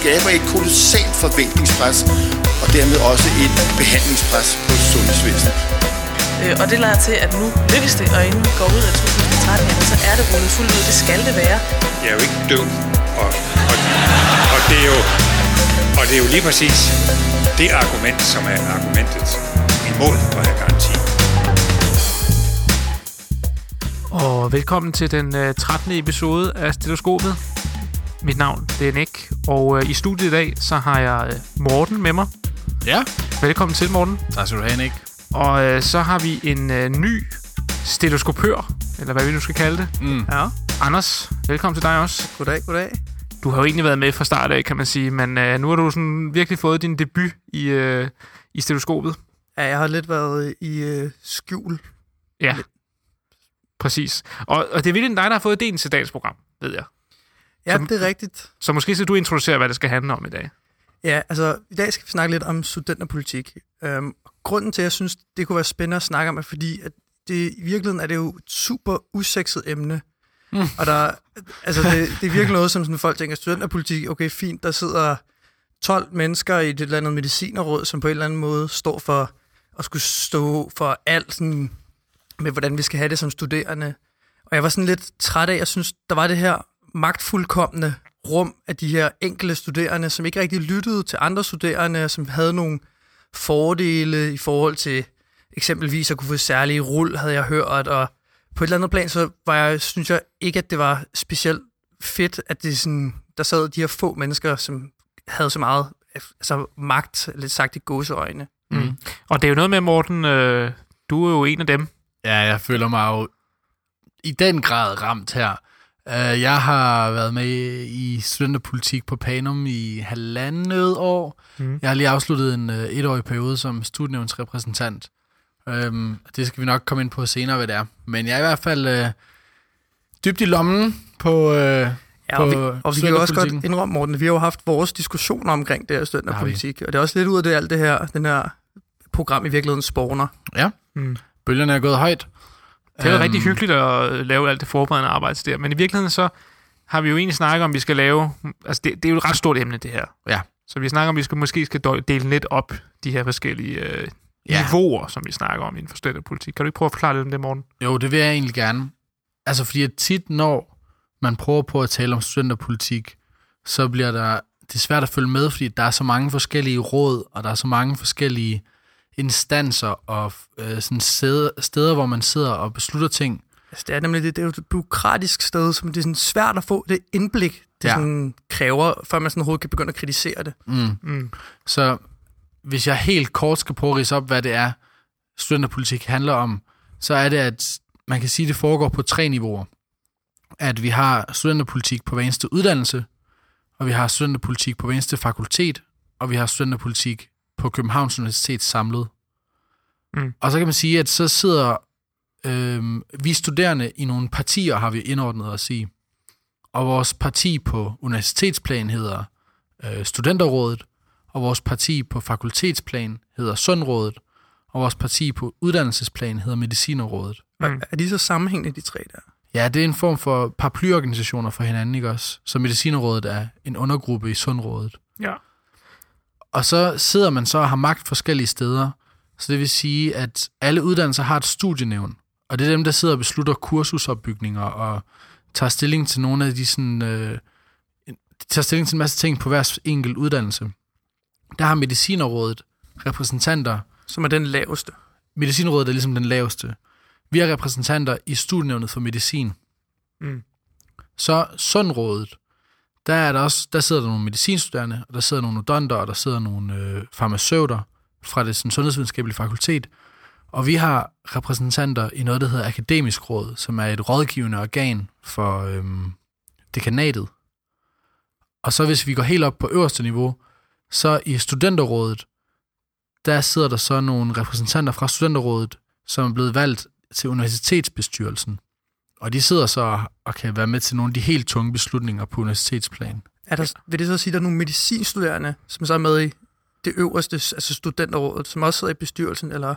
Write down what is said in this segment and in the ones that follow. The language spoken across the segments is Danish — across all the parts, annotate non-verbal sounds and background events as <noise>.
skaber et kolossalt forventningspres, og dermed også et behandlingspres på sundhedsvæsenet. Øh, og det lader til, at nu lykkes det, og inden vi går ud af 2013, jamen, så er det rullet fuldt ud. Det skal det være. Jeg er jo ikke død, og, og, og, det er jo, og det er jo lige præcis det argument, som er argumentet imod at have garanti. Og velkommen til den uh, 13. episode af Stetoskopet. Mit navn det er Nick, og uh, i studiet i dag, så har jeg uh, Morten med mig. Ja. Velkommen til, Morten. Tak skal du have, Nick. Og uh, så har vi en uh, ny stetoskopør, eller hvad vi nu skal kalde det. Mm. Ja. Anders, velkommen til dig også. Goddag, goddag. Du har jo egentlig været med fra start af, kan man sige, men uh, nu har du sådan virkelig fået din debut i, uh, i stetoskopet. Ja, jeg har lidt været i uh, skjul. Ja, præcis. Og, og det er virkelig dig, der har fået idéen til dagens program, ved jeg. Ja, Så- det er rigtigt. Så måske skal du introducere, hvad det skal handle om i dag. Ja, altså i dag skal vi snakke lidt om studenterpolitik. Øhm, grunden til, at jeg synes, det kunne være spændende at snakke om, er fordi, at det, i virkeligheden er det jo et super usekset emne. Mm. Og der, altså det, det er virkelig noget, som sådan, folk tænker, studenterpolitik, okay, fint, der sidder 12 mennesker i det eller andet medicinerråd, som på en eller anden måde står for at skulle stå for alt sådan, med, hvordan vi skal have det som studerende. Og jeg var sådan lidt træt af, jeg synes, der var det her magtfuldkommende rum af de her enkelte studerende, som ikke rigtig lyttede til andre studerende, som havde nogle fordele i forhold til eksempelvis at kunne få særlige rull, havde jeg hørt, og på et eller andet plan, så var jeg, synes jeg ikke, at det var specielt fedt, at det sådan, der sad de her få mennesker, som havde så meget altså magt, lidt sagt i gåseøjne. Mm. Og det er jo noget med, Morten, øh, du er jo en af dem. Ja, jeg føler mig jo i den grad ramt her. Uh, jeg har været med i studenterpolitik på Panum i halvandet år. Mm. Jeg har lige afsluttet en uh, etårig periode som studienævnsrepræsentant. Um, det skal vi nok komme ind på senere, hvad det er. Men jeg er i hvert fald uh, dybt i lommen på, uh, Ja, og, vi, og vi kan jo også godt indrømme, Morten, at vi har jo haft vores diskussioner omkring det her studenterpolitik, og det er også lidt ud af det, alt det her, den her program i virkeligheden spawner. Ja, Mm. bølgerne er gået højt. Det er Øhm, rigtig hyggeligt at lave alt det forberedende arbejde der, men i virkeligheden så har vi jo egentlig snakket om, at vi skal lave... Altså, det, det er jo et ret stort emne, det her. Ja. Så vi snakker om, at vi skal, måske skal dele lidt op de her forskellige øh, Ja. niveauer, som vi snakker om inden for studenterpolitik. Kan du ikke prøve at forklare lidt om det, Morten? Jo, det vil jeg egentlig gerne. Altså, fordi tit, når man prøver på at tale om studenterpolitik, så bliver der, det er svært at følge med, fordi der er så mange forskellige råd, og der er så mange forskellige instanser og øh, sådan steder, steder, hvor man sidder og beslutter ting. Altså, det er nemlig det, det er jo et bureaukratisk sted, som det er sådan svært at få det indblik, det ja. sådan kræver, før man sådan overhovedet kan begynde at kritisere det. Mm. Mm. Så hvis jeg helt kort skal prøve at rise op, hvad det er, studenterpolitik handler om, så er det, at man kan sige, at det foregår på tre niveauer. At vi har studenterpolitik på hver eneste uddannelse, og vi har studenterpolitik på hver eneste fakultet, og vi har studenterpolitik på Københavns Universitet samlet. Mm. Og så kan man sige, at så sidder øh, vi studerende i nogle partier, har vi indordnet os i. Og vores parti på universitetsplan hedder øh, Studenterrådet, og vores parti på fakultetsplan hedder Sundrådet, og vores parti på uddannelsesplan hedder Medicinerrådet. Mm. Er de så sammenhængende, de tre der? Ja, det er en form for paraplyorganisationer for hinanden, ikke også? Så Medicinerrådet er en undergruppe i Sundrådet. Ja. Og så sidder man så og har magt forskellige steder. Så det vil sige, at alle uddannelser har et studienævn. Og det er dem, der sidder og beslutter kursusopbygninger og tager stilling til nogle af de sådan... Øh, tager stilling til en masse ting på hver enkelt uddannelse. Der har Medicinerrådet repræsentanter. Som er den laveste. Medicinerrådet er ligesom den laveste. Vi har repræsentanter i studienævnet for medicin. Mm. Så Sundrådet, der, er der, også, der sidder der nogle medicinstuderende, og der sidder nogle odonter, og der sidder nogle øh, farmaceuter fra det sådan, sundhedsvidenskabelige fakultet. Og vi har repræsentanter i noget, der hedder Akademisk Råd, som er et rådgivende organ for øhm, dekanatet. Og så hvis vi går helt op på øverste niveau, så i Studenterrådet, der sidder der så nogle repræsentanter fra Studenterrådet, som er blevet valgt til universitetsbestyrelsen. Og de sidder så og kan være med til nogle af de helt tunge beslutninger på universitetsplan. Er der, vil det så sige, at der er nogle medicinstuderende, som så er med i det øverste, altså studenterrådet, som også sidder i bestyrelsen, eller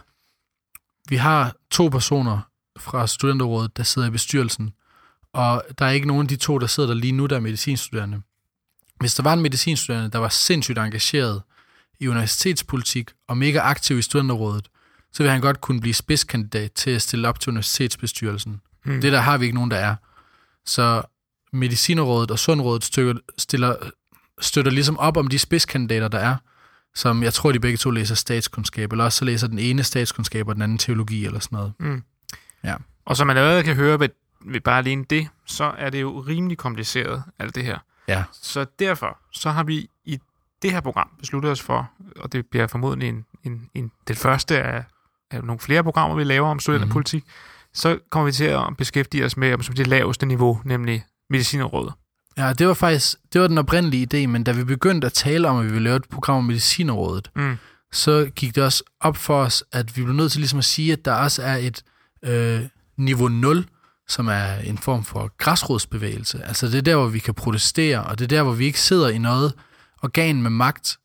Vi har to personer fra Studenterrådet, der sidder i bestyrelsen, og der er ikke nogen af de to, der sidder der lige nu, der er medicinstuderende. hvis der var en medicinstuderende, der var sindssygt engageret i universitetspolitik og mega aktiv i studenterrådet, så vil han godt kunne blive spidskandidat til at stille op til universitetsbestyrelsen. Mm. Det der har vi ikke nogen, der er. Så Medicinerrådet og Sundrådet støtter, stiller, støtter ligesom op om de spidskandidater, der er, som jeg tror, de begge to læser statskundskab, eller også så læser den ene statskundskab og den anden teologi eller sådan noget. Mm. Ja. Og som man allerede kan høre ved, ved bare alene det, så er det jo rimelig kompliceret, alt det her. Ja. Så derfor, så har vi i det her program besluttet os for, og det bliver formodentlig en, en, en, det første af, af nogle flere programmer, vi laver om studenterpolitik, mm-hmm. Så kommer vi til at beskæftige os med som det laveste niveau, nemlig medicinerrådet. Ja, det var faktisk det var den oprindelige idé, men da vi begyndte at tale om, at vi ville lave et program om medicinerrådet, Mm. så gik det også op for os, at vi blev nødt til ligesom at sige, at der også er et øh, niveau 0, som er en form for græsrodsbevægelse. Altså det er der, hvor vi kan protestere, og det er der, hvor vi ikke sidder i noget organ med magt,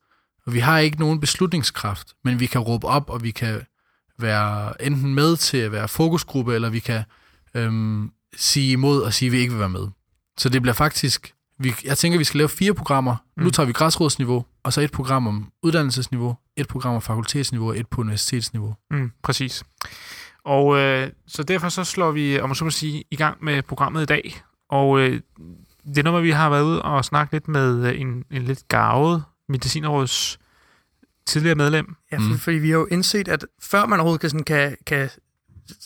og vi har ikke nogen beslutningskraft, men vi kan råbe op, og vi kan være enten med til at være fokusgruppe, eller vi kan øhm, sige imod og sige, at vi ikke vil være med. Så det bliver faktisk, vi, jeg tænker, vi skal lave fire programmer. Mm. Nu tager vi græsrodsniveau, og så et program om uddannelsesniveau, et program om fakultetsniveau og et på universitetsniveau. Mm, præcis. Og øh, så derfor så slår vi, om man så må sige, i gang med programmet i dag. Og øh, det er noget, vi har været ude og snakke lidt med øh, en, en lidt gavet medicinerråds tidligere medlem. Ja, for, mm. fordi vi har jo indset, at før man overhovedet kan, sådan, kan, kan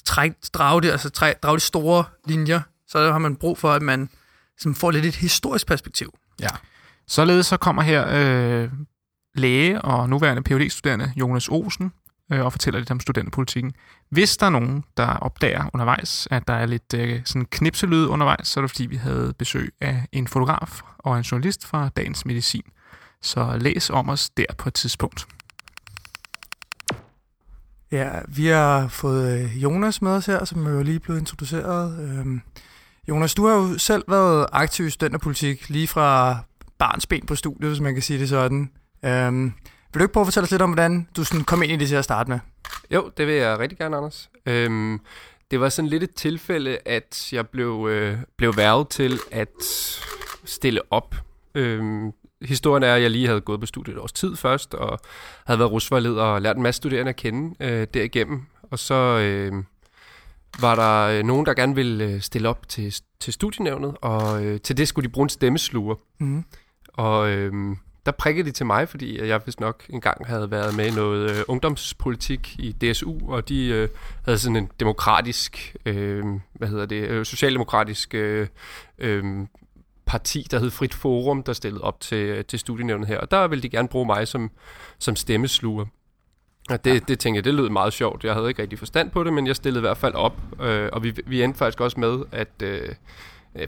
trække, drage, det, altså træ, drage de store linjer, så har man brug for, at man sådan, får lidt et historisk perspektiv. Ja. Således så kommer her øh, læge og nuværende phd studerende Jonas Olsen øh, og fortæller lidt om studenterpolitikken. Hvis der er nogen, der opdager undervejs, at der er lidt øh, sådan knipselyd undervejs, så er det fordi, vi havde besøg af en fotograf og en journalist fra Dagens Medicin. Så læs om os der på et tidspunkt. Ja, vi har fået øh, Jonas med os her, som er jo lige blevet introduceret. Øhm, Jonas, du har jo selv været aktiv i studenterpolitik, lige fra barns ben på studiet, hvis man kan sige det sådan. Øhm, vil du ikke prøve at fortælle os lidt om, hvordan du sådan kom ind i det til at starte med? Jo, det vil jeg rigtig gerne, Anders. Øhm, det var sådan lidt et tilfælde, at jeg blev, øh, blev værvet til at stille op. Øhm, historien er, at jeg lige havde gået på studiet et års tid først, og havde været rusvejleder og lært en masse studerende at kende øh, derigennem. Og så øh, var der øh, nogen, der gerne ville øh, stille op til, til studienævnet, og øh, til det skulle de bruge en stemmesluger. Mm. Og øh, der prikkede de til mig, fordi jeg vist nok engang havde været med i noget øh, ungdomspolitik i DSU, og de øh, havde sådan en demokratisk, øh, hvad hedder det, øh, socialdemokratisk øh, øh, parti, der hed Frit Forum, der stillede op til, til studienævnet her. Og der ville de gerne bruge mig som, som stemmesluger. Og det, ja. det tænkte jeg, det lød meget sjovt. Jeg havde ikke rigtig forstand på det, men jeg stillede i hvert fald op. Øh, og vi, vi endte faktisk også med, at øh,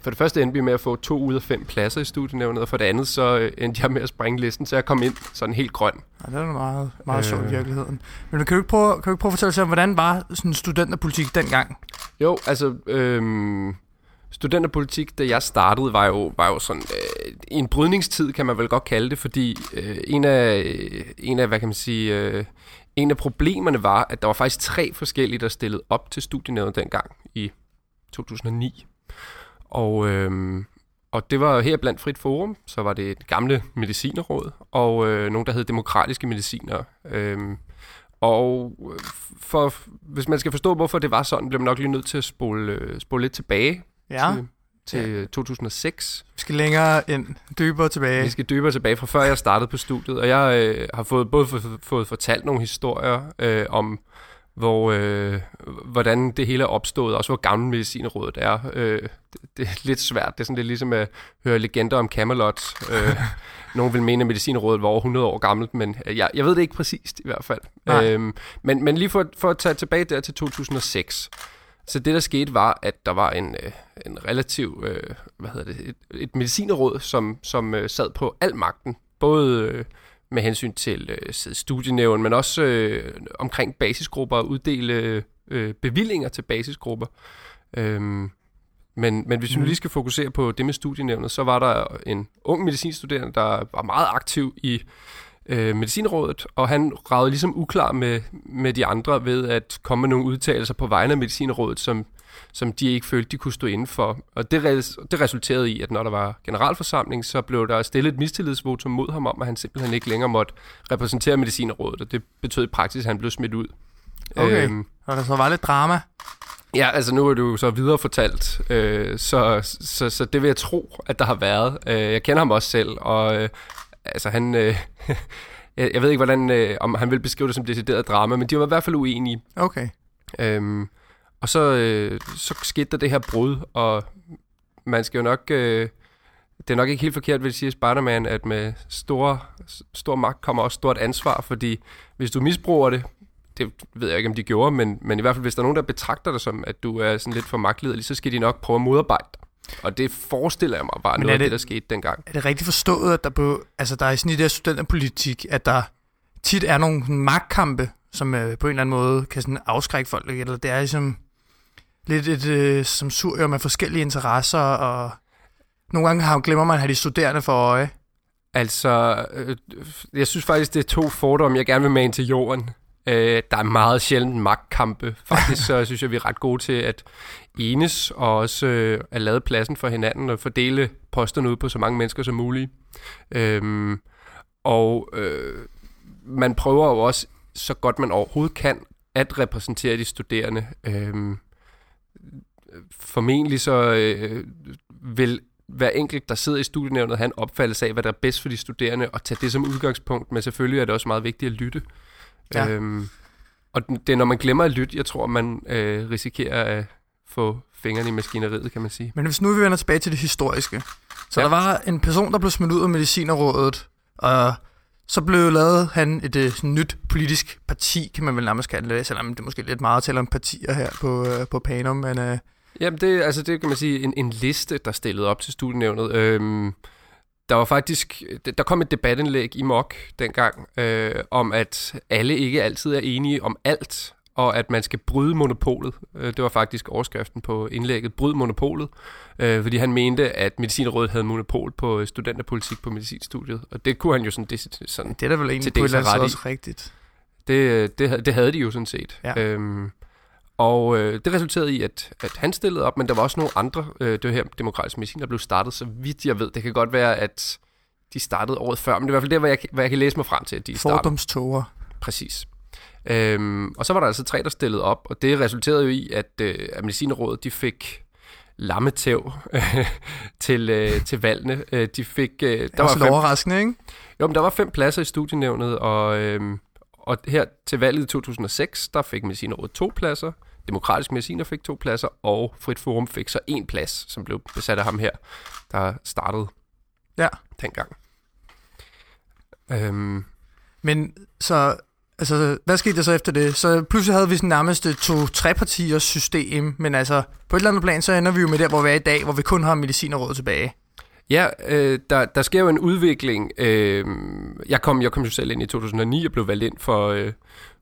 for det første endte vi med at få to ud af fem pladser i studienævnet, og for det andet så øh, endte jeg med at springe listen, så jeg kom ind sådan helt grøn. Ja, det er meget, meget Øh. sjovt i virkeligheden. Men kan du ikke prøve, kan du ikke prøve at fortælle os om, hvordan var sådan studenterpolitik dengang? Jo, altså... Øhm, studenterpolitik, da jeg startede, var jo, var jo sådan øh, en brydningstid, kan man vel godt kalde det, fordi øh, en, af, øh, en af, hvad kan man sige, øh, en af problemerne var, at der var faktisk tre forskellige, der stillede op til studienævnet dengang i 2009. Og, øh, og det var her blandt Frit Forum, så var det et gamle medicinerråd, og øh, nogen, der hed Demokratiske Mediciner. Øh, og øh, for, hvis man skal forstå, hvorfor det var sådan, bliver man nok lige nødt til at spole, øh, spole lidt tilbage Ja, til, til 2006. vi skal længere ind, dybere tilbage. Vi skal dybere tilbage fra før jeg startede på studiet, og jeg øh, har fået både fået, fået fortalt nogle historier øh, om, hvor, øh, hvordan det hele er opstået, også hvor gammel medicinrådet er. Øh, det, det er lidt svært. Det er sådan lidt ligesom at høre legender om Camelot. Øh, <laughs> nogen vil mene, at medicinrådet var over 100 år gammelt, men øh, jeg, jeg ved det ikke præcist i hvert fald. Nej. Øhm, men, men lige for, for at tage tilbage der til 2006, så det, der skete, var, at der var en, øh, en relativ, øh, hvad hedder det, et, et medicinerråd, som, som øh, sad på al magten, både øh, med hensyn til øh, studienævn, men også øh, omkring basisgrupper og uddele øh, bevillinger til basisgrupper. Øhm, men, men hvis vi nu lige skal fokusere på det med studienævnet, så var der en ung medicinstuderende, der var meget aktiv i øh, medicinrådet, og han ragede ligesom uklar med, med de andre ved at komme med nogle udtalelser på vegne af medicinrådet, som som de ikke følte, de kunne stå inden for. Og det, res, det resulterede i, at når der var generalforsamling, så blev der stillet et mistillidsvotum mod ham om, at han simpelthen ikke længere måtte repræsentere Medicinerrådet, og det betød i praksis, at han blev smidt ud. Okay. Øhm, og der så var lidt drama. Ja, altså nu er du så videre fortalt, øh, så, så, så det vil jeg tro, at der har været. Øh, jeg kender ham også selv, og øh, altså han... Øh, <laughs> jeg, ved ikke, hvordan, øh, om han vil beskrive det som decideret drama, men de var i hvert fald uenige. Okay. Øhm, og så, øh, så skete der det her brud, og man skal jo nok... Øh, det er nok ikke helt forkert, vil sige Spider-Man, at med store, stor magt kommer også stort ansvar, fordi hvis du misbruger det, det ved jeg ikke, om de gjorde, men, men i hvert fald, hvis der er nogen, der betragter dig som, at du er sådan lidt for magtlederlig, så skal de nok prøve at modarbejde dig. Og det forestiller jeg mig bare men noget det, af det, der skete dengang. Er det rigtigt forstået, at der, på, altså der er sådan i det studenterpolitik, at der tit er nogle magtkampe, som øh, på en eller anden måde kan sådan afskrække folk, eller det er ligesom lidt et øh, som sur med forskellige interesser, og nogle gange har, glemmer man at have de studerende for øje. Altså, øh, jeg synes faktisk, det er to fordomme, jeg gerne vil mane til jorden. Øh, der er meget sjældent magtkampe. Faktisk <laughs> så synes jeg, vi er ret gode til at enes og også øh, at lade pladsen for hinanden og fordele posterne ud på så mange mennesker som muligt. Øh, og øh, man prøver jo også så godt man overhovedet kan at repræsentere de studerende. Øh, formentlig så øh, vil hver enkelt, der sidder i studienævnet, have en opfattelse af, hvad der er bedst for de studerende, og tage det som udgangspunkt, men selvfølgelig er det også meget vigtigt at lytte. Ja. Øhm, og det er, når man glemmer at lytte, jeg tror, man øh, risikerer at få fingrene i maskineriet, kan man sige. Men hvis nu vi vender tilbage til det historiske. Så ja. der var en person, der blev smidt ud af medicinerrådet, og så blev lavet han et et øh, nyt politisk parti, kan man vel nærmest kalde det, selvom det er måske lidt meget at tale om partier her på, øh, på Panum, men... Øh, Jamen, det, altså, det kan man sige, en, en liste, der stillede op til studienævnet. Øhm, der var faktisk, der kom et debatindlæg i MOK dengang, øh, om at alle ikke altid er enige om alt, og at man skal bryde monopolet. Øh, det var faktisk overskriften på indlægget, bryd monopolet, øh, fordi han mente, at Medicinrådet havde monopol på studenterpolitik på medicinstudiet, og det kunne han jo sådan... Det, sådan det er da vel egentlig på et eller andet også rigtigt. Det, det, det havde de jo sådan set. Ja. Øhm, og øh, det resulterede i, at, at han stillede op, men der var også nogle andre, øh, det var her demokratisk medicin, der blev startet, så vidt jeg ved. Det kan godt være, at de startede året før, men det er i hvert fald det, hvor jeg, hvad jeg kan læse mig frem til, at de startede. Fordomstoger. Præcis. Øhm, og så var der altså tre, der stillede op, og det resulterede jo i, at, øh, at Medicinrådet, de fik lammetæv øh, <laughs> til, øh, til valgene. Øh, de fik... Øh, der var, var fem, overraskende, ikke? Jo, men der var fem pladser i studienævnet, og, øh, og her til valget i 2006, der fik Medicinrådet to pladser. Demokratisk Mediciner fik to pladser, og Frit Forum fik så en plads, som blev besat af ham her, der startede ja. dengang. Øhm. Men så, altså, hvad skete der så efter det? Så pludselig havde vi sådan nærmest øh, to-tre partiers system, men altså, på et eller andet plan, så ender vi jo med der, hvor vi er i dag, hvor vi kun har medicinerråd tilbage. Ja, øh, der, der sker jo en udvikling. Øh, jeg, kom, jeg kom jo selv ind i 2009 og blev valgt ind for, øh,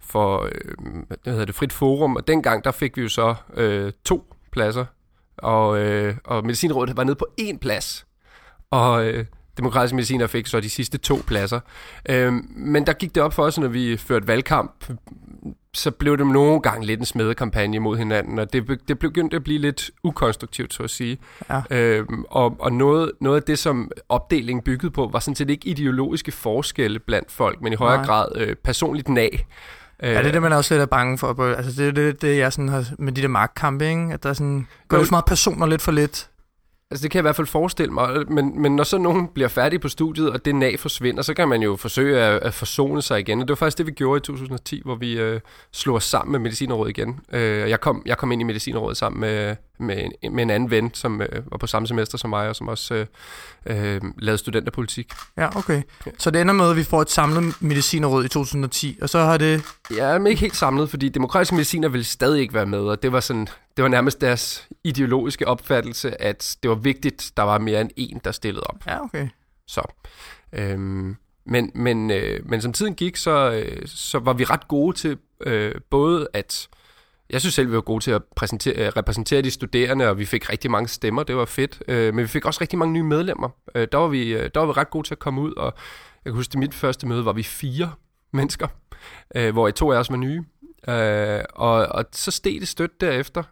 for øh, hvad hedder det, Frit Forum, og dengang der fik vi jo så øh, to pladser, og, øh, og Medicinrådet var nede på én plads, og øh, Demokratiske Mediciner fik så de sidste to pladser. Øh, men der gik det op for os, når vi førte valgkamp så blev det nogle gange lidt en smedekampagne mod hinanden, og det, det begyndte at blive lidt ukonstruktivt, så at sige. Ja. Øhm, og og noget, noget af det, som opdelingen byggede på, var sådan set ikke ideologiske forskelle blandt folk, men i højere Nej. grad øh, personligt nag. Ja, det er det, man også lidt er bange for. Altså, det er det, det, jeg sådan har med de der magtkampe, ikke? At der er sådan, går så meget personer lidt for lidt. Altså det kan jeg i hvert fald forestille mig, øh, men, men når så nogen bliver færdig på studiet, og det nag forsvinder, så kan man jo forsøge at, at forsone sig igen. Og det var faktisk det, vi gjorde i 2010, hvor vi øh, slog os sammen med Medicinrådet igen. Øh, jeg, kom, jeg kom ind i Medicinrådet sammen med, med, en, med en anden ven, som øh, var på samme semester som mig, og som også øh, øh, lavede studenterpolitik. Ja, okay. Så det ender med, at vi får et samlet Medicinråd i 2010, og så har det... Ja, men ikke helt samlet, fordi demokratiske mediciner ville stadig ikke være med, og det var, sådan, det var nærmest deres ideologiske opfattelse, at det var vigtigt, der var mere end en, der stillede op. Ja, okay. Så... Øh, men, men, øh, men som tiden gik, så, øh, så var vi ret gode til øh, både at jeg synes selv, vi var gode til at præsentere, øh, repræsentere de studerende, og vi fik rigtig mange stemmer, det var fedt. Øh, men vi fik også rigtig mange nye medlemmer. Øh, der, var vi, der var vi ret gode til at komme ud, og jeg kan huske, at mit første møde var vi fire mennesker, hvor I to af os var nye. og, og så steg det stødt derefter.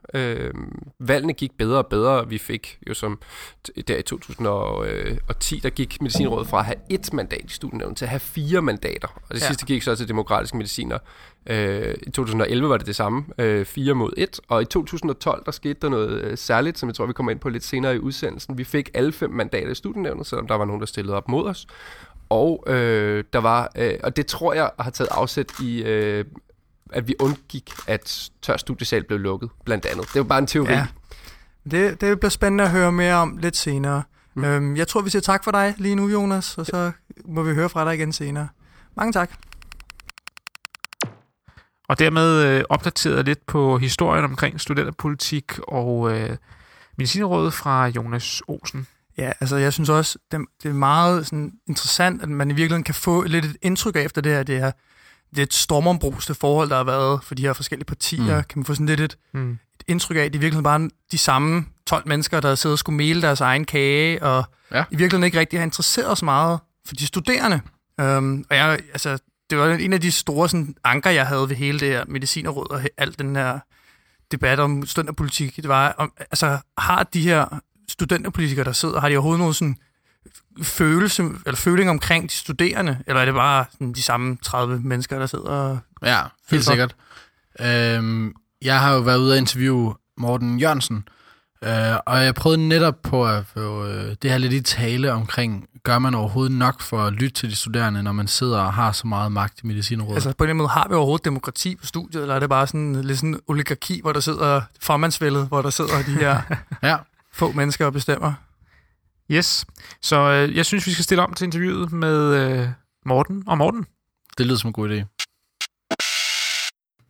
valgene gik bedre og bedre. Vi fik jo som der i 2010, der gik Medicinrådet fra at have et mandat i studienævnet til at have fire mandater. Og det ja. sidste gik så til demokratiske mediciner. Øh, I 2011 var det det samme, øh, fire mod et. Og i 2012, der skete der noget øh, særligt, som jeg tror, vi kommer ind på lidt senere i udsendelsen. Vi fik alle fem mandater i studienævnet, selvom der var nogen, der stillede op mod os. Og øh, der var, øh, og det tror jeg har taget afsæt i, øh, at vi undgik, at tør studiesal blev lukket, blandt andet. Det var bare en teori. Ja. Det, det bliver spændende at høre mere om lidt senere. Mm. Øhm, jeg tror, vi siger tak for dig lige nu, Jonas, og så må vi høre fra dig igen senere. Mange tak. Og dermed øh, opdateret lidt på historien omkring studenterpolitik og øh, medicinrådet fra Jonas Olsen. Ja, altså jeg synes også, det, det er meget sådan, interessant, at man i virkeligheden kan få lidt et indtryk af efter det her, det her lidt stormombruste forhold, der har været for de her forskellige partier. Mm. Kan man få sådan lidt et, Mm. et indtryk af, at det i virkeligheden bare er de samme 12 mennesker, der sidder og skulle mele deres egen kage, og Ja. i virkeligheden ikke rigtig har interesseret så meget for de studerende. Um, og jeg, altså, det var en af de store sådan, anker, jeg havde ved hele det her medicinerråd og alt den her debat om studenterpolitik. Det var, om, altså, har de her studenterpolitikere, der sidder, har de overhovedet nogen sådan følelse, eller føling omkring de studerende, eller er det bare sådan, de samme 30 mennesker, der sidder og... Ja, helt sikkert. Øhm, jeg har jo været ude og interviewe Morten Jørgensen, øh, og jeg prøvede netop på at få øh, det her lidt i tale omkring, gør man overhovedet nok for at lytte til de studerende, når man sidder og har så meget magt i medicinrådet? Altså på en eller anden måde, har vi overhovedet demokrati på studiet, eller er det bare sådan lidt sådan en oligarki, hvor der sidder formandsvældet, hvor der sidder de her <laughs> ja, få mennesker bestemmer? Yes, så øh, jeg synes, vi skal stille om til interviewet med øh, Morten. Og Morten, det lyder som en god idé.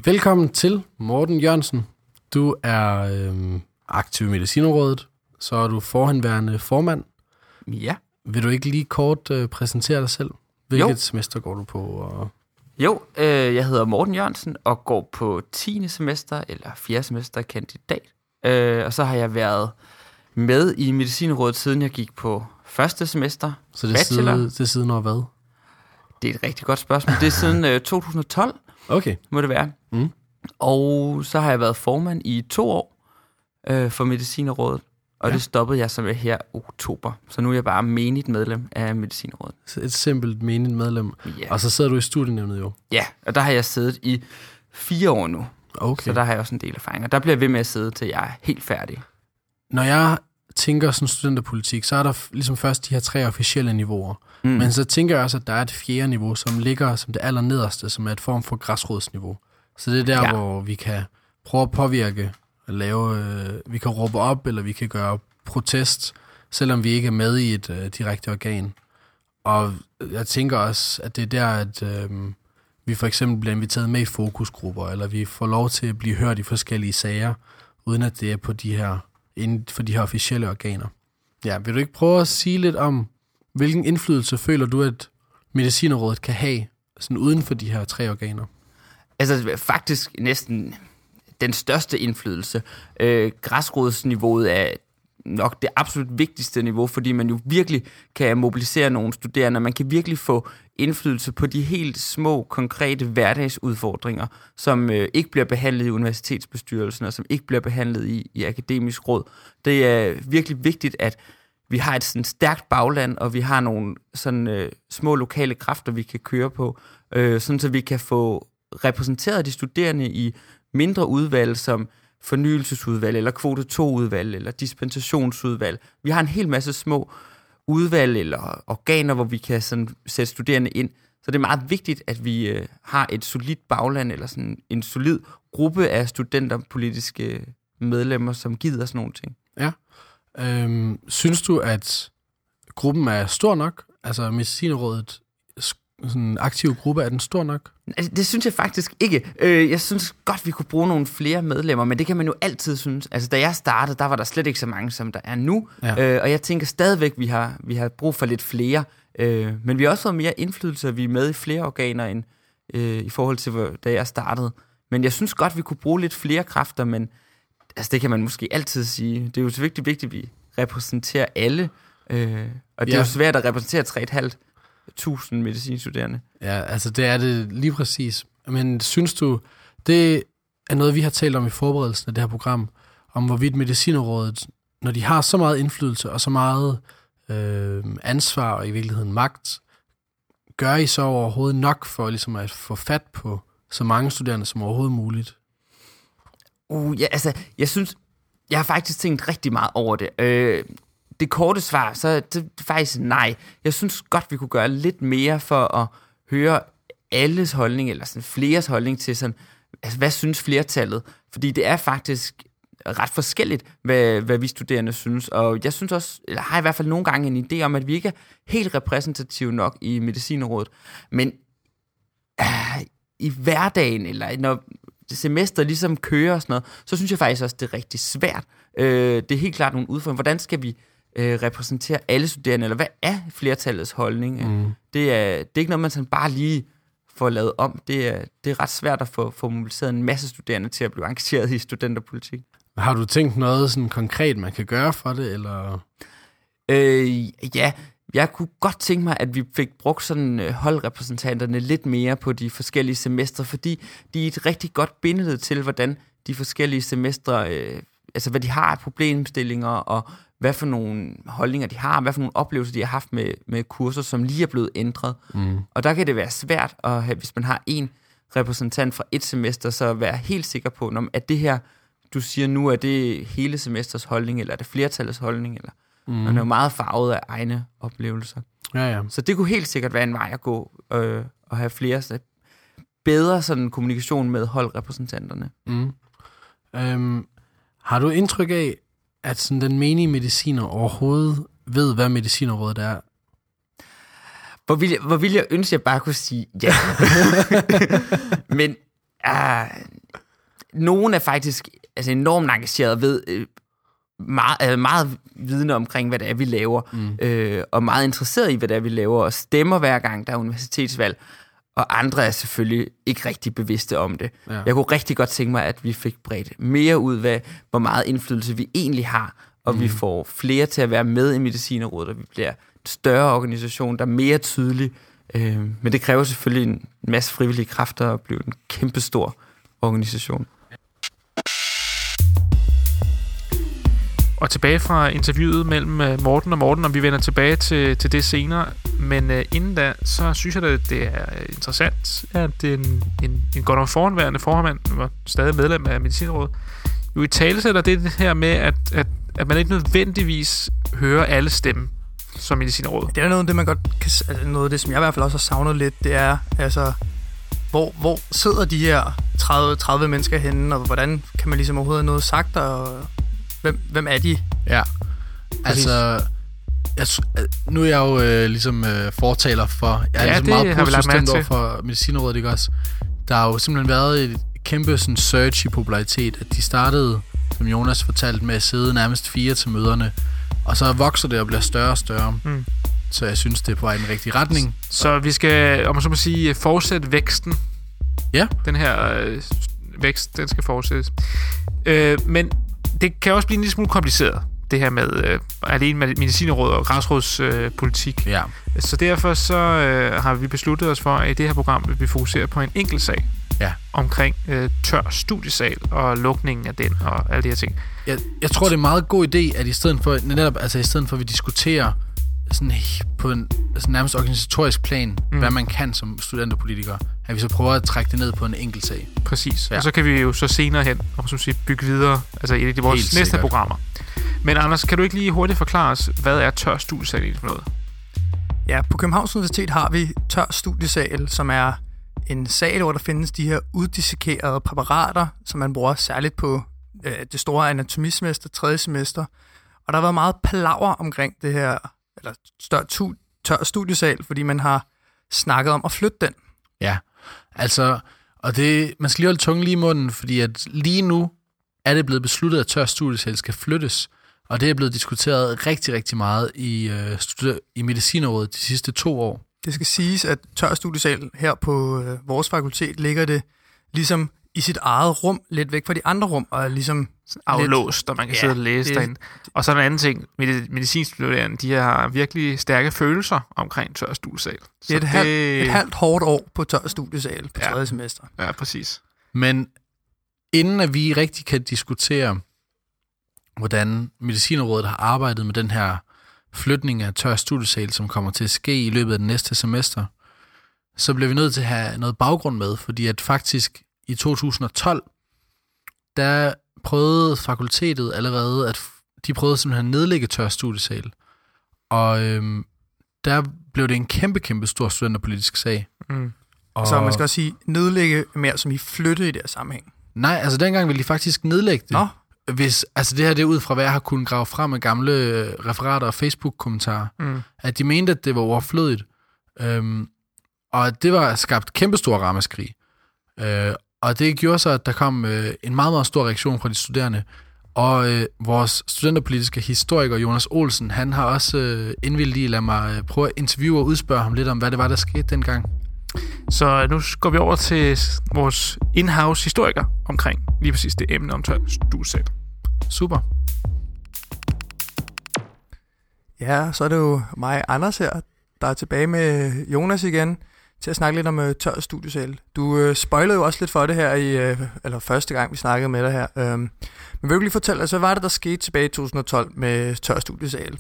Velkommen til Morten Jørgensen. Du er øhm, aktiv i Medicinrådet, så er du forhenværende formand. Ja. Vil du ikke lige kort øh, præsentere dig selv? Hvilket Jo. semester går du på? Og... Jo, øh, jeg hedder Morten Jørgensen og går på 10. semester eller 4. semester kandidat. Øh, og så har jeg været med i Medicinrådet, siden jeg gik på første semester. Så det er, Bachelor. side, det er siden over hvad? Det er et rigtig godt spørgsmål. Det er siden øh, 2012, Okay. må det være. Mm. Og så har jeg været formand i to år øh, for Medicinrådet. Og ja. det stoppede jeg så med her oktober. Så nu er jeg bare menigt medlem af Medicinrådet. Så et simpelt menigt medlem. Ja. Og så sidder du i studienævnet jo. ja, og der har jeg siddet i fire år nu. Okay. Så der har jeg også en del erfaring. Og der bliver jeg ved med at sidde, til jeg er helt færdig. Når jeg tænker sådan studenterpolitik, så er der ligesom først de her tre officielle niveauer. Mm. Men så tænker jeg også, at der er et fjerde niveau, som ligger som det allernederste, som er et form for græsrodsniveau. Så det er der, ja. hvor vi kan prøve at påvirke, at lave, øh, vi kan råbe op, eller vi kan gøre protest, selvom vi ikke er med i et øh, direkte organ. Og jeg tænker også, at det er der, at øh, vi for eksempel bliver inviteret med i fokusgrupper, eller vi får lov til at blive hørt i forskellige sager, uden at det er på de her, inden for de her officielle organer. Ja, vil du ikke prøve at sige lidt om, hvilken indflydelse føler du, at Medicinerrådet kan have sådan uden for de her tre organer? Altså faktisk næsten den største indflydelse. Øh, græsrodsniveauet er nok det absolut vigtigste niveau, fordi man jo virkelig kan mobilisere nogle studerende. Man kan virkelig få indflydelse på de helt små, konkrete hverdagsudfordringer, som øh, ikke bliver behandlet i universitetsbestyrelsen, og som ikke bliver behandlet i, i akademisk råd. Det er virkelig vigtigt, at vi har et sådan stærkt bagland, og vi har nogle sådan øh, små lokale kræfter, vi kan køre på, øh, sådan så vi kan få repræsenteret de studerende i mindre udvalg, som fornyelsesudvalg, eller kvote 2-udvalg, eller dispensationsudvalg. Vi har en hel masse små udvalg eller organer, hvor vi kan sådan sætte studerende ind. Så det er meget vigtigt, at vi øh, har et solidt bagland, eller sådan en solid gruppe af studenterpolitiske øh, medlemmer, som gider sådan nogle ting. Ja. Øhm, synes du, at gruppen er stor nok? Altså Medicinerrådet, sådan en aktiv gruppe, er den stor nok? Altså, det synes jeg faktisk ikke. Øh, jeg synes godt, vi kunne bruge nogle flere medlemmer, men det kan man jo altid synes. Altså, da jeg startede, der var der slet ikke så mange, som der er nu. Ja. Øh, og jeg tænker stadigvæk, vi har, vi har brug for lidt flere. Øh, men vi har også fået mere indflydelse, vi er med i flere organer, end i forhold til, da jeg startede. Men jeg synes godt, vi kunne bruge lidt flere kræfter, men altså, det kan man måske altid sige. Det er jo så vigtigt, vigtigt at vi repræsenterer alle. Og det er Ja. jo svært at repræsentere 3.500 medicinstuderende. Ja, altså det er det lige præcis. Men synes du, det er noget, vi har talt om i forberedelsen af det her program, om hvorvidt Medicinerrådet, når de har så meget indflydelse og så meget øh, ansvar og i virkeligheden magt, gør I så overhovedet nok for ligesom at få fat på så mange studerende som overhovedet muligt? Uh, ja, altså, jeg synes, jeg har faktisk tænkt rigtig meget over det. Øh, det korte svar, så er det faktisk nej. Jeg synes godt, vi kunne gøre lidt mere for at høre alles holdning, eller sådan fleres holdning til sådan, altså, hvad synes flertallet? Fordi det er faktisk ret forskelligt, hvad, hvad vi studerende synes. Og jeg synes også, eller har i hvert fald nogle gange en idé om, at vi ikke er helt repræsentative nok i Medicinrådet. Men øh, i hverdagen, eller når semester ligesom kører og sådan noget, så synes jeg faktisk også, det er rigtig svært. Øh, det er helt klart nogle udfordringer. Hvordan skal vi øh, repræsentere alle studerende, eller hvad er flertallets holdning? Mm. Det, er, det er ikke noget, man sådan bare lige får lavet om. Det er, det er ret svært at få, få mobiliseret en masse studerende til at blive engageret i studenterpolitik. Har du tænkt noget sådan konkret, man kan gøre for det, eller? Øh, ja, jeg kunne godt tænke mig, at vi fik brugt sådan øh, holdrepræsentanterne lidt mere på de forskellige semestre, fordi de er et rigtig godt billede til, hvordan de forskellige semestre, øh, altså hvad de har af problemstillinger, og hvad for nogle holdninger de har, hvad for nogle oplevelser de har haft med, med kurser, som lige er blevet ændret. Mm. Og der kan det være svært, at have, hvis man har en repræsentant fra et semester, så være helt sikker på, at det her, du siger nu, er det hele semesters holdning, eller er det flertallets holdning, eller mm. man er jo meget farvet af egne oplevelser. Ja, ja. Så det kunne helt sikkert være en vej at gå, øh, og have flere bedre sådan kommunikation med holdrepræsentanterne. Mm. Øhm, har du indtryk af, at sådan den menige mediciner overhovedet ved, hvad medicinerrådet er? Hvor vil, jeg, hvor vil jeg ønske, at jeg bare kunne sige ja. <laughs> Men uh, nogen er faktisk altså enormt engageret ved øh, meget, er meget vidne omkring, hvad det er, vi laver, mm. øh, og meget interesseret i, hvad det er, vi laver, og stemmer hver gang, der er universitetsvalg. Og andre er selvfølgelig ikke rigtig bevidste om det. Ja. Jeg kunne rigtig godt tænke mig, at vi fik bredt mere ud af, hvor meget indflydelse vi egentlig har, og mm. vi får flere til at være med i Medicinerrådet, og vi bliver en større organisation, der er mere tydelig. Øh, men det kræver selvfølgelig en masse frivillige kræfter at blive en kæmpestor organisation. Og tilbage fra interviewet mellem øh, Morten og Morten, og vi vender tilbage til, til det senere. Men uh, inden da, så synes jeg, at det er øh, interessant, at en, en, en godt nok foranværende formand, var stadig medlem af Medicinrådet, jo i tale sætter det her med, at, at, at man ikke nødvendigvis hører alle stemme som Medicinrådet. Det er noget af det, man godt kan, altså noget af det, som jeg i hvert fald også har savnet lidt, det er, altså, hvor, hvor sidder de her 30, 30 mennesker henne, og hvordan kan man ligesom overhovedet have noget sagt, og Hvem, hvem er de? Ja, altså... Jeg, nu er jeg jo øh, ligesom øh, fortaler for... Jeg er ja, ligesom meget positivt over for Medicinrådet, ikke også? Der har jo simpelthen været et kæmpe sådan, search i popularitet, at de startede, som Jonas fortalte, med at sidde nærmest fire til møderne, og så vokser det og bliver større og større. Mm. Så jeg synes, det er på vej i den rigtige retning. Så vi skal, om man så må sige, fortsætte væksten. Ja. Den her øh, vækst, den skal fortsættes. Øh, men det kan også blive en lille smule kompliceret, det her med øh, alene med medicinerråd og græsrådspolitik. Øh, ja. Så derfor så øh, har vi besluttet os for, at i det her program vil vi fokusere på en enkelt sag ja. omkring øh, tør studiesal og lukningen af den og alle de her ting. Jeg, jeg tror, det er en meget god idé, at i stedet for, netop, altså i stedet for at vi diskuterer sådan på en altså nærmest organisatorisk plan, mm. hvad man kan som studenterpolitiker, at vi så prøver at trække det ned på en enkelt sag. Præcis. Ja. Og så kan vi jo så senere hen, og som siger, bygge videre, altså i et af vores Helt næste sikkert. programmer. Men Anders, kan du ikke lige hurtigt forklare os, hvad er tør studiesal for noget? Ja, på Københavns Universitet har vi tør studiesal, som er en sal, hvor der findes de her uddissekerede præparater, som man bruger særligt på øh, det store anatomisemester, tredje semester. Og der har været meget palaver omkring det her eller større tu, tør studiesal, fordi man har snakket om at flytte den. Ja, altså, og det, man skal lige holde tungen lige i munden, fordi at lige nu er det blevet besluttet, at tør studiesal skal flyttes, og det er blevet diskuteret rigtig, rigtig meget i, øh, i Medicinerådet de sidste to år. Det skal siges, at tør studiesal her på øh, vores fakultet ligger det ligesom i sit eget rum, lidt væk fra de andre rum, og ligesom aflåst, og man kan ja, sidde og læse det, derinde. Og så en anden ting, medicinstuderende, de har virkelig stærke følelser omkring tør studiesal. Det er et, det... Halvt, et halvt hårdt år på tør studiesal på ja. tredje semester. Ja, præcis. Men inden at vi rigtig kan diskutere, hvordan Medicinrådet har arbejdet med den her flytning af tør studiesal, som kommer til at ske i løbet af den næste semester, så bliver vi nødt til at have noget baggrund med, fordi at faktisk i 2012, der prøvede fakultetet allerede, at de prøvede simpelthen at nedlægge tør studiesal. Og øhm, der blev det en kæmpe, kæmpe stor studenterpolitisk sag. Mm. Og Så man skal også sige, nedlægge mere som i flytte i det her sammenhæng. Nej, altså dengang ville de faktisk nedlægge det. Nå. Hvis, altså det her det er ud fra, hvad jeg har kunnet grave frem af gamle øh, referater og Facebook-kommentarer, Mm. at de mente, at det var overflødigt. Øhm, og det var skabt kæmpestor ramaskrig. Øh, og det gjorde så, at der kom øh, en meget, meget stor reaktion fra de studerende. Og øh, vores studenterpolitiske historiker, Jonas Olsen, han har også øh, indvildt i at lade mig øh, prøve at interviewe og udspørge ham lidt om, hvad det var, der skete dengang. Så nu går vi over til vores in-house historiker omkring lige præcis det emne om tør studiesal. Super. Ja, så er det jo mig, Anders her, der er tilbage med Jonas igen til at snakke lidt om uh, tør studiesal. Du uh, spoilede jo også lidt for det her i, uh, eller første gang vi snakkede med dig her. Um, men vil du lige fortælle os, hvad var det, der skete tilbage i 2012 med tør studiesal?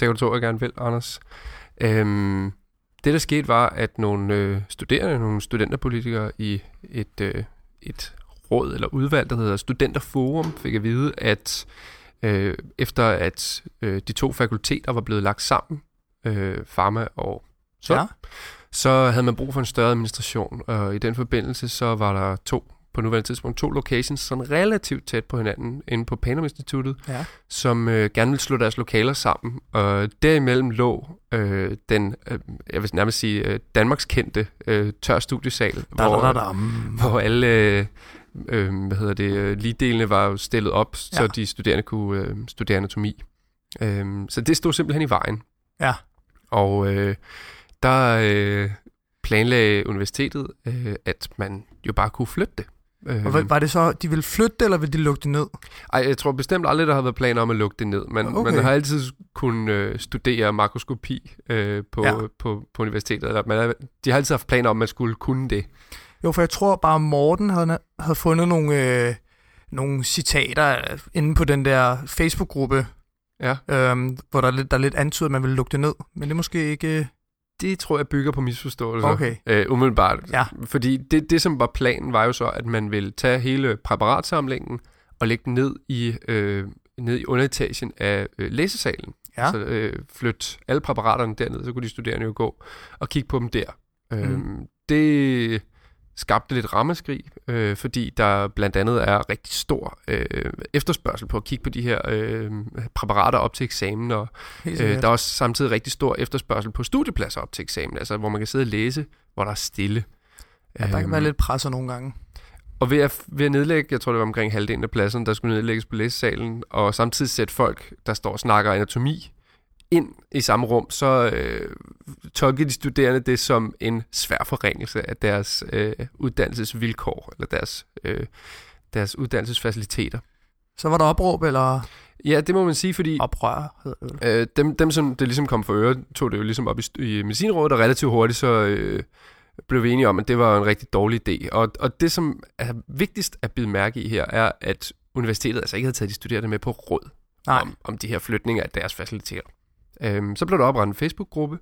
Det kan du tro, jeg gerne vil, Anders. Øhm, det, der skete, var, at nogle øh, studerende, nogle studenterpolitikere i et, øh, et råd eller udvalg, der hedder Studenterforum, fik at vide, at øh, efter at øh, de to fakulteter var blevet lagt sammen, øh, Pharma og så, Ja. Så havde man brug for en større administration, og i den forbindelse så var der to på nuværende tidspunkt to locations, sådan relativt tæt på hinanden, inde på Panum Instituttet, Ja. som øh, gerne ville slå deres lokaler sammen. Og derimellem lå øh, den, øh, jeg vil nærmest sige, øh, Danmarks kendte øh, tør studiesal, hvor, hvor alle øh, øh, hvad hedder det, øh, ligdelene var jo stillet op, ja. så de studerende kunne øh, studere anatomi. Øh, så det stod simpelthen i vejen. Ja. Og øh, der øh, planlagde universitetet, øh, at man jo bare kunne flytte det. Øh, Og hvad- var det så, de ville flytte det, eller ville de lukke det ned? ej, jeg tror bestemt aldrig, der har været planer om at lukke det ned. Men okay. Okay. man har altid kunnet øh, studere makroskopi øh, på, ja. På, på universitetet. Eller man de har altid haft planer om, at man skulle kunne det. Jo, for jeg tror bare, Morten havde, havde fundet nogle, øh, nogle citater øh, inde på den der Facebook-gruppe, Ja. øhm, hvor der er lidt, der er lidt antydet, at man ville lukke det ned. Men det er måske ikke... øh, Det tror jeg bygger på misforståelser. Okay. Øh, umiddelbart. Ja. Fordi det, det, som var planen, var jo så, at man ville tage hele præparatsamlingen og lægge den ned i, øh, ned i underetagen af øh, læsesalen. Ja. Så øh, flytte alle præparaterne derned, så kunne de studerende jo gå og kigge på dem der. Mm. Øhm, det skabte lidt rammeskrig, øh, fordi der blandt andet er rigtig stor øh, efterspørgsel på at kigge på de her øh, præparater op til eksamen, og Øh, der er også samtidig rigtig stor efterspørgsel på studiepladser op til eksamen, altså hvor man kan sidde og læse, hvor der er stille. ja, der kan være lidt presser nogle gange. Og ved at, ved at nedlægge, jeg tror det var omkring halvdelen af pladserne, der skulle nedlægges på læsesalen, og samtidig sætte folk, der står og snakker anatomi, ind i samme rum, så øh, tolker de studerende det som en svær forringelse af deres øh, uddannelsesvilkår, eller deres, øh, deres uddannelsesfaciliteter. Så var der opråb, eller Ja, det må man sige, fordi oprør, hedder det. Øh, dem, dem, som det ligesom kom for øre, tog det jo ligesom op i, i medicinrådet, og relativt hurtigt så øh, blev vi enige om, at det var en rigtig dårlig idé. Og, og det, som er vigtigst at bide mærke i her, er, at universitetet altså ikke havde taget de studerende med på råd Nej. om, om de her flytninger af deres faciliteter. Øhm, så blev der oprettet en Facebook-gruppe,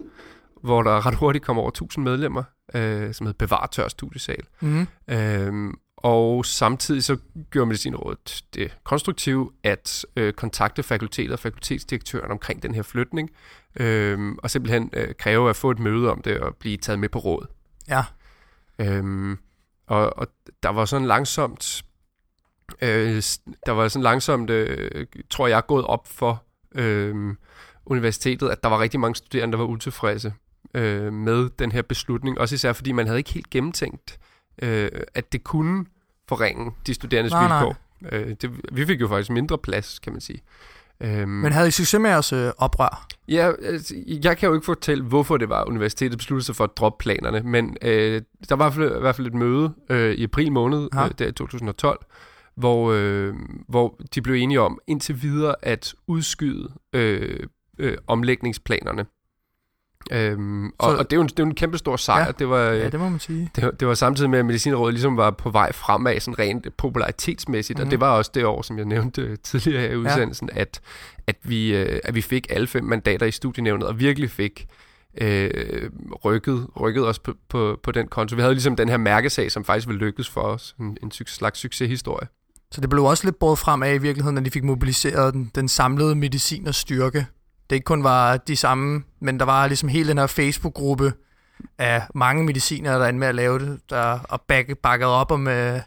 hvor der ret hurtigt kom over 1000 medlemmer, øh, som hed Bevar Tør Studiesal. Mm. Øhm, og samtidig så gjorde Medicinrådet det konstruktivt at øh, kontakte fakultetet og fakultetsdirektøren omkring den her flytning, øhm, og simpelthen øh, kræve at få et møde om det og blive taget med på råd. Ja. Øhm, og, og der var sådan langsomt, øh, der var sådan langsomt, øh, tror jeg, gået op for øh, universitetet, at der var rigtig mange studerende, der var utilfredse øh, med den her beslutning. Også især fordi man havde ikke helt gennemtænkt, øh, at det kunne forringe de studerendes Nej, nej. vilkår. Øh, det, vi fik jo faktisk mindre plads, kan man sige. Øhm, Men havde I succes med jeres øh, oprør? Ja, altså, jeg kan jo ikke fortælle, hvorfor det var, universitetet besluttede sig for at droppe planerne, men øh, der var i hvert fald, i hvert fald et møde øh, i april måned, Ja. øh, der i 2012, hvor, øh, hvor de blev enige om indtil videre at udskyde øh, øh, omlægningsplanerne. Øhm, og, Så- og det er jo en, det er jo en kæmpe stor sejr. Ja. Det, var, Ja, ja, det må man sige. det, det var samtidig med, at Medicinrådet ligesom var på vej fremad, sådan rent popularitetsmæssigt. Mm. Mhm. Og det var også det år, som jeg nævnte øh, tidligere her i udsendelsen, ja. at, at, vi, øh, at vi fik alle fem mandater i studienævnet, og virkelig fik øh, rykket, rykket os på, på, på den konto. Vi havde ligesom den her mærkesag, som faktisk ville lykkes for os. En, en slags succeshistorie. Så det blev også lidt båret frem af i virkeligheden, at de fik mobiliseret den, den samlede medicin og styrke. Det ikke kun var de samme, men der var ligesom hele den her Facebook-gruppe af mange mediciner, der endte med at lave det, der, og bakke, bakket op om øh,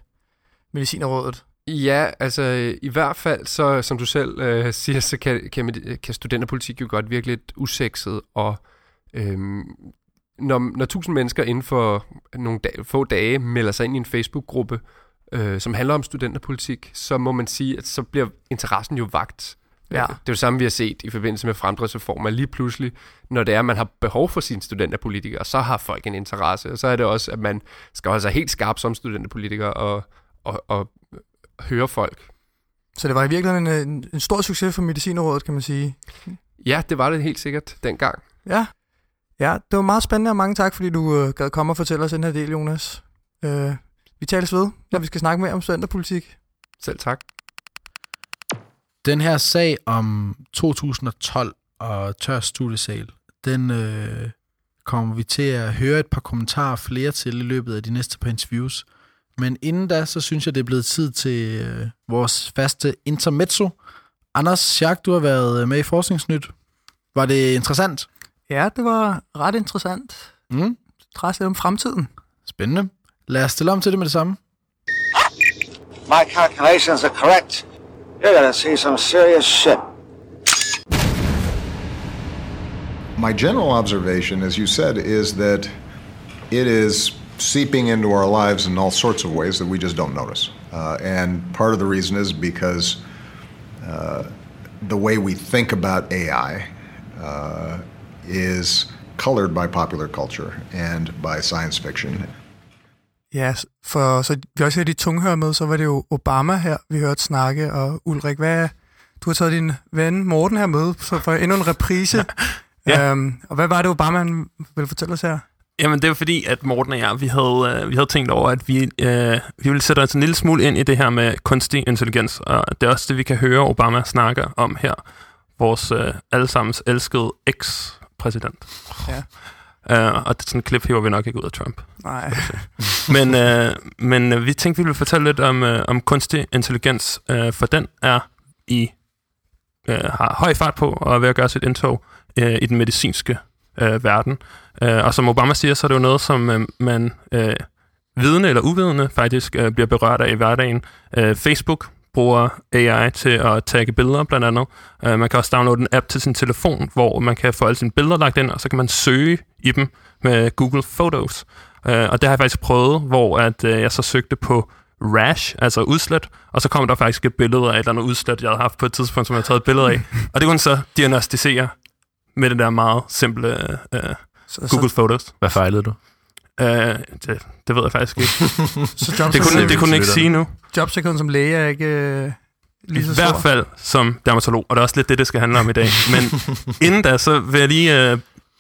Medicinerrådet. Ja, altså i hvert fald, så som du selv øh, siger, så kan, kan, kan studenterpolitik jo godt virke lidt usekset, og øhm, når, når tusind mennesker inden for nogle dage, få dage melder sig ind i en Facebook-gruppe, øh, som handler om studenterpolitik, så må man sige, at så bliver interessen jo vagt. Ja. Det er jo samme, vi har set i forbindelse med fremdriftsreformer. Lige pludselig, når det er, at man har behov for sine studenterpolitikere, så har folk en interesse. Og så er det også, at man skal holde sig helt skarp som studenterpolitiker og, og, og høre folk. Så det var i virkeligheden en, en, en stor succes for Medicinerrådet, kan man sige. Ja, det var det helt sikkert dengang. Ja. Ja, det var meget spændende, og mange tak, fordi du øh, gad komme og fortælle os den her del, Jonas. Øh, vi tales ved, når vi skal snakke mere om studenterpolitik. Selv tak. Den her sag om 2012 og tør studiesal, den øh, kommer vi til at høre et par kommentarer flere til i løbet af de næste par interviews. Men inden da, så synes jeg, det er blevet tid til øh, vores faste intermezzo. Anders Schack, du har været med i Forskningsnyt. Var det interessant? Ja, det var ret interessant. Mm. Træs lidt om fremtiden. Spændende. Lad os stille om til det med det samme. My calculations are correct. You're gonna see some serious shit. My general observation, as you said, is that it is seeping into our lives in all sorts of ways that we just don't notice. Uh, and part of the reason is because uh, the way we think about AI uh, is colored by popular culture and by science fiction. Ja, for så vi også hørte de tunghør med, så var det jo Obama her, vi hørte snakke, og Ulrik, hvad du har taget din ven Morten her med, så for endnu en reprise. <laughs> Ja. øhm, og hvad var det, Obama han ville fortælle os her? Jamen, det er fordi, at Morten og jeg, vi havde, øh, vi havde tænkt over, at vi, øh, vi ville sætte os en lille smule ind i det her med kunstig intelligens, og det er også det, vi kan høre Obama snakke om her. Vores øh, allesammens elskede eks-præsident. Ja. Uh, og det, sådan et klip hiver vi nok ikke ud af Trump. Nej. <laughs> men øh, men øh, vi tænkte, vi ville fortælle lidt om, øh, om kunstig intelligens, øh, for den er i øh, har høj fart på og er ved at gøre sit indtog øh, i den medicinske øh, verden. Øh, og som Obama siger, så er det jo noget, som øh, man øh, vidende eller uvidende faktisk øh, bliver berørt af i hverdagen. Øh, Facebook bruger AI til at tagge billeder blandt andet. Øh, man kan også downloade en app til sin telefon, hvor man kan få alle sine billeder lagt ind, og så kan man søge i dem med Google Photos. Øh, og det har jeg faktisk prøvet, hvor at, øh, jeg så søgte på rash, altså udslæt, og så kom der faktisk et billede af et eller andet udslæt, jeg havde haft på et tidspunkt, som jeg havde taget et billede af. <laughs> og det kunne den så diagnostisere med det der meget simple øh, Så, Google så, Photos. Hvad fejlede du? Øh, det, det ved jeg faktisk ikke. <laughs> så Det kunne, det kunne ikke sige nu. jobsikkerheden som læge er ikke øh, lige I så hvert stor. fald som dermatolog, og det er også lidt det, det skal handle om i dag. Men inden da, så vil jeg lige... Øh,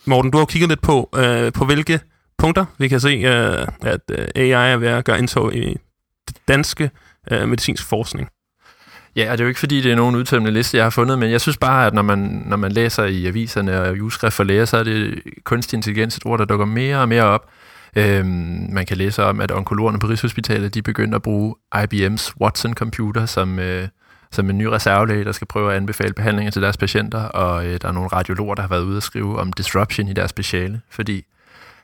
Morten, du har jo kigget lidt på, øh, på hvilke punkter vi kan se, øh, at øh, AI er ved at gøre indtog i det danske øh, medicinsk forskning. Ja, og det er jo ikke fordi, det er nogen udtømmende liste, jeg har fundet, men jeg synes bare, at når man, når man læser i aviserne og ugeskrift for læger, så er det kunstig intelligens et ord, der dukker mere og mere op. Øhm, man kan læse om, at onkologerne på Rigshospitalet, de begynder at bruge IBM's Watson-computer som, øh, som en ny reservelæge, der skal prøve at anbefale behandlinger til deres patienter, og øh, der er nogle radiologer, der har været ude og skrive om disruption i deres speciale, fordi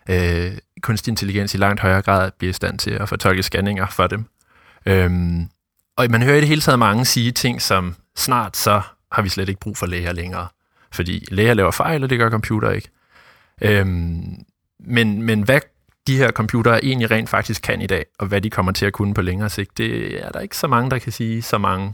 øh, kunstig intelligens i langt højere grad bliver i stand til at fortolke scanninger for dem. Øhm, og man hører i det hele taget mange sige ting som, snart så har vi slet ikke brug for læger længere. Fordi læger laver fejl, og det gør computer ikke. Øhm, men, men hvad de her computere egentlig rent faktisk kan i dag, og hvad de kommer til at kunne på længere sigt, det er der ikke så mange, der kan sige så mange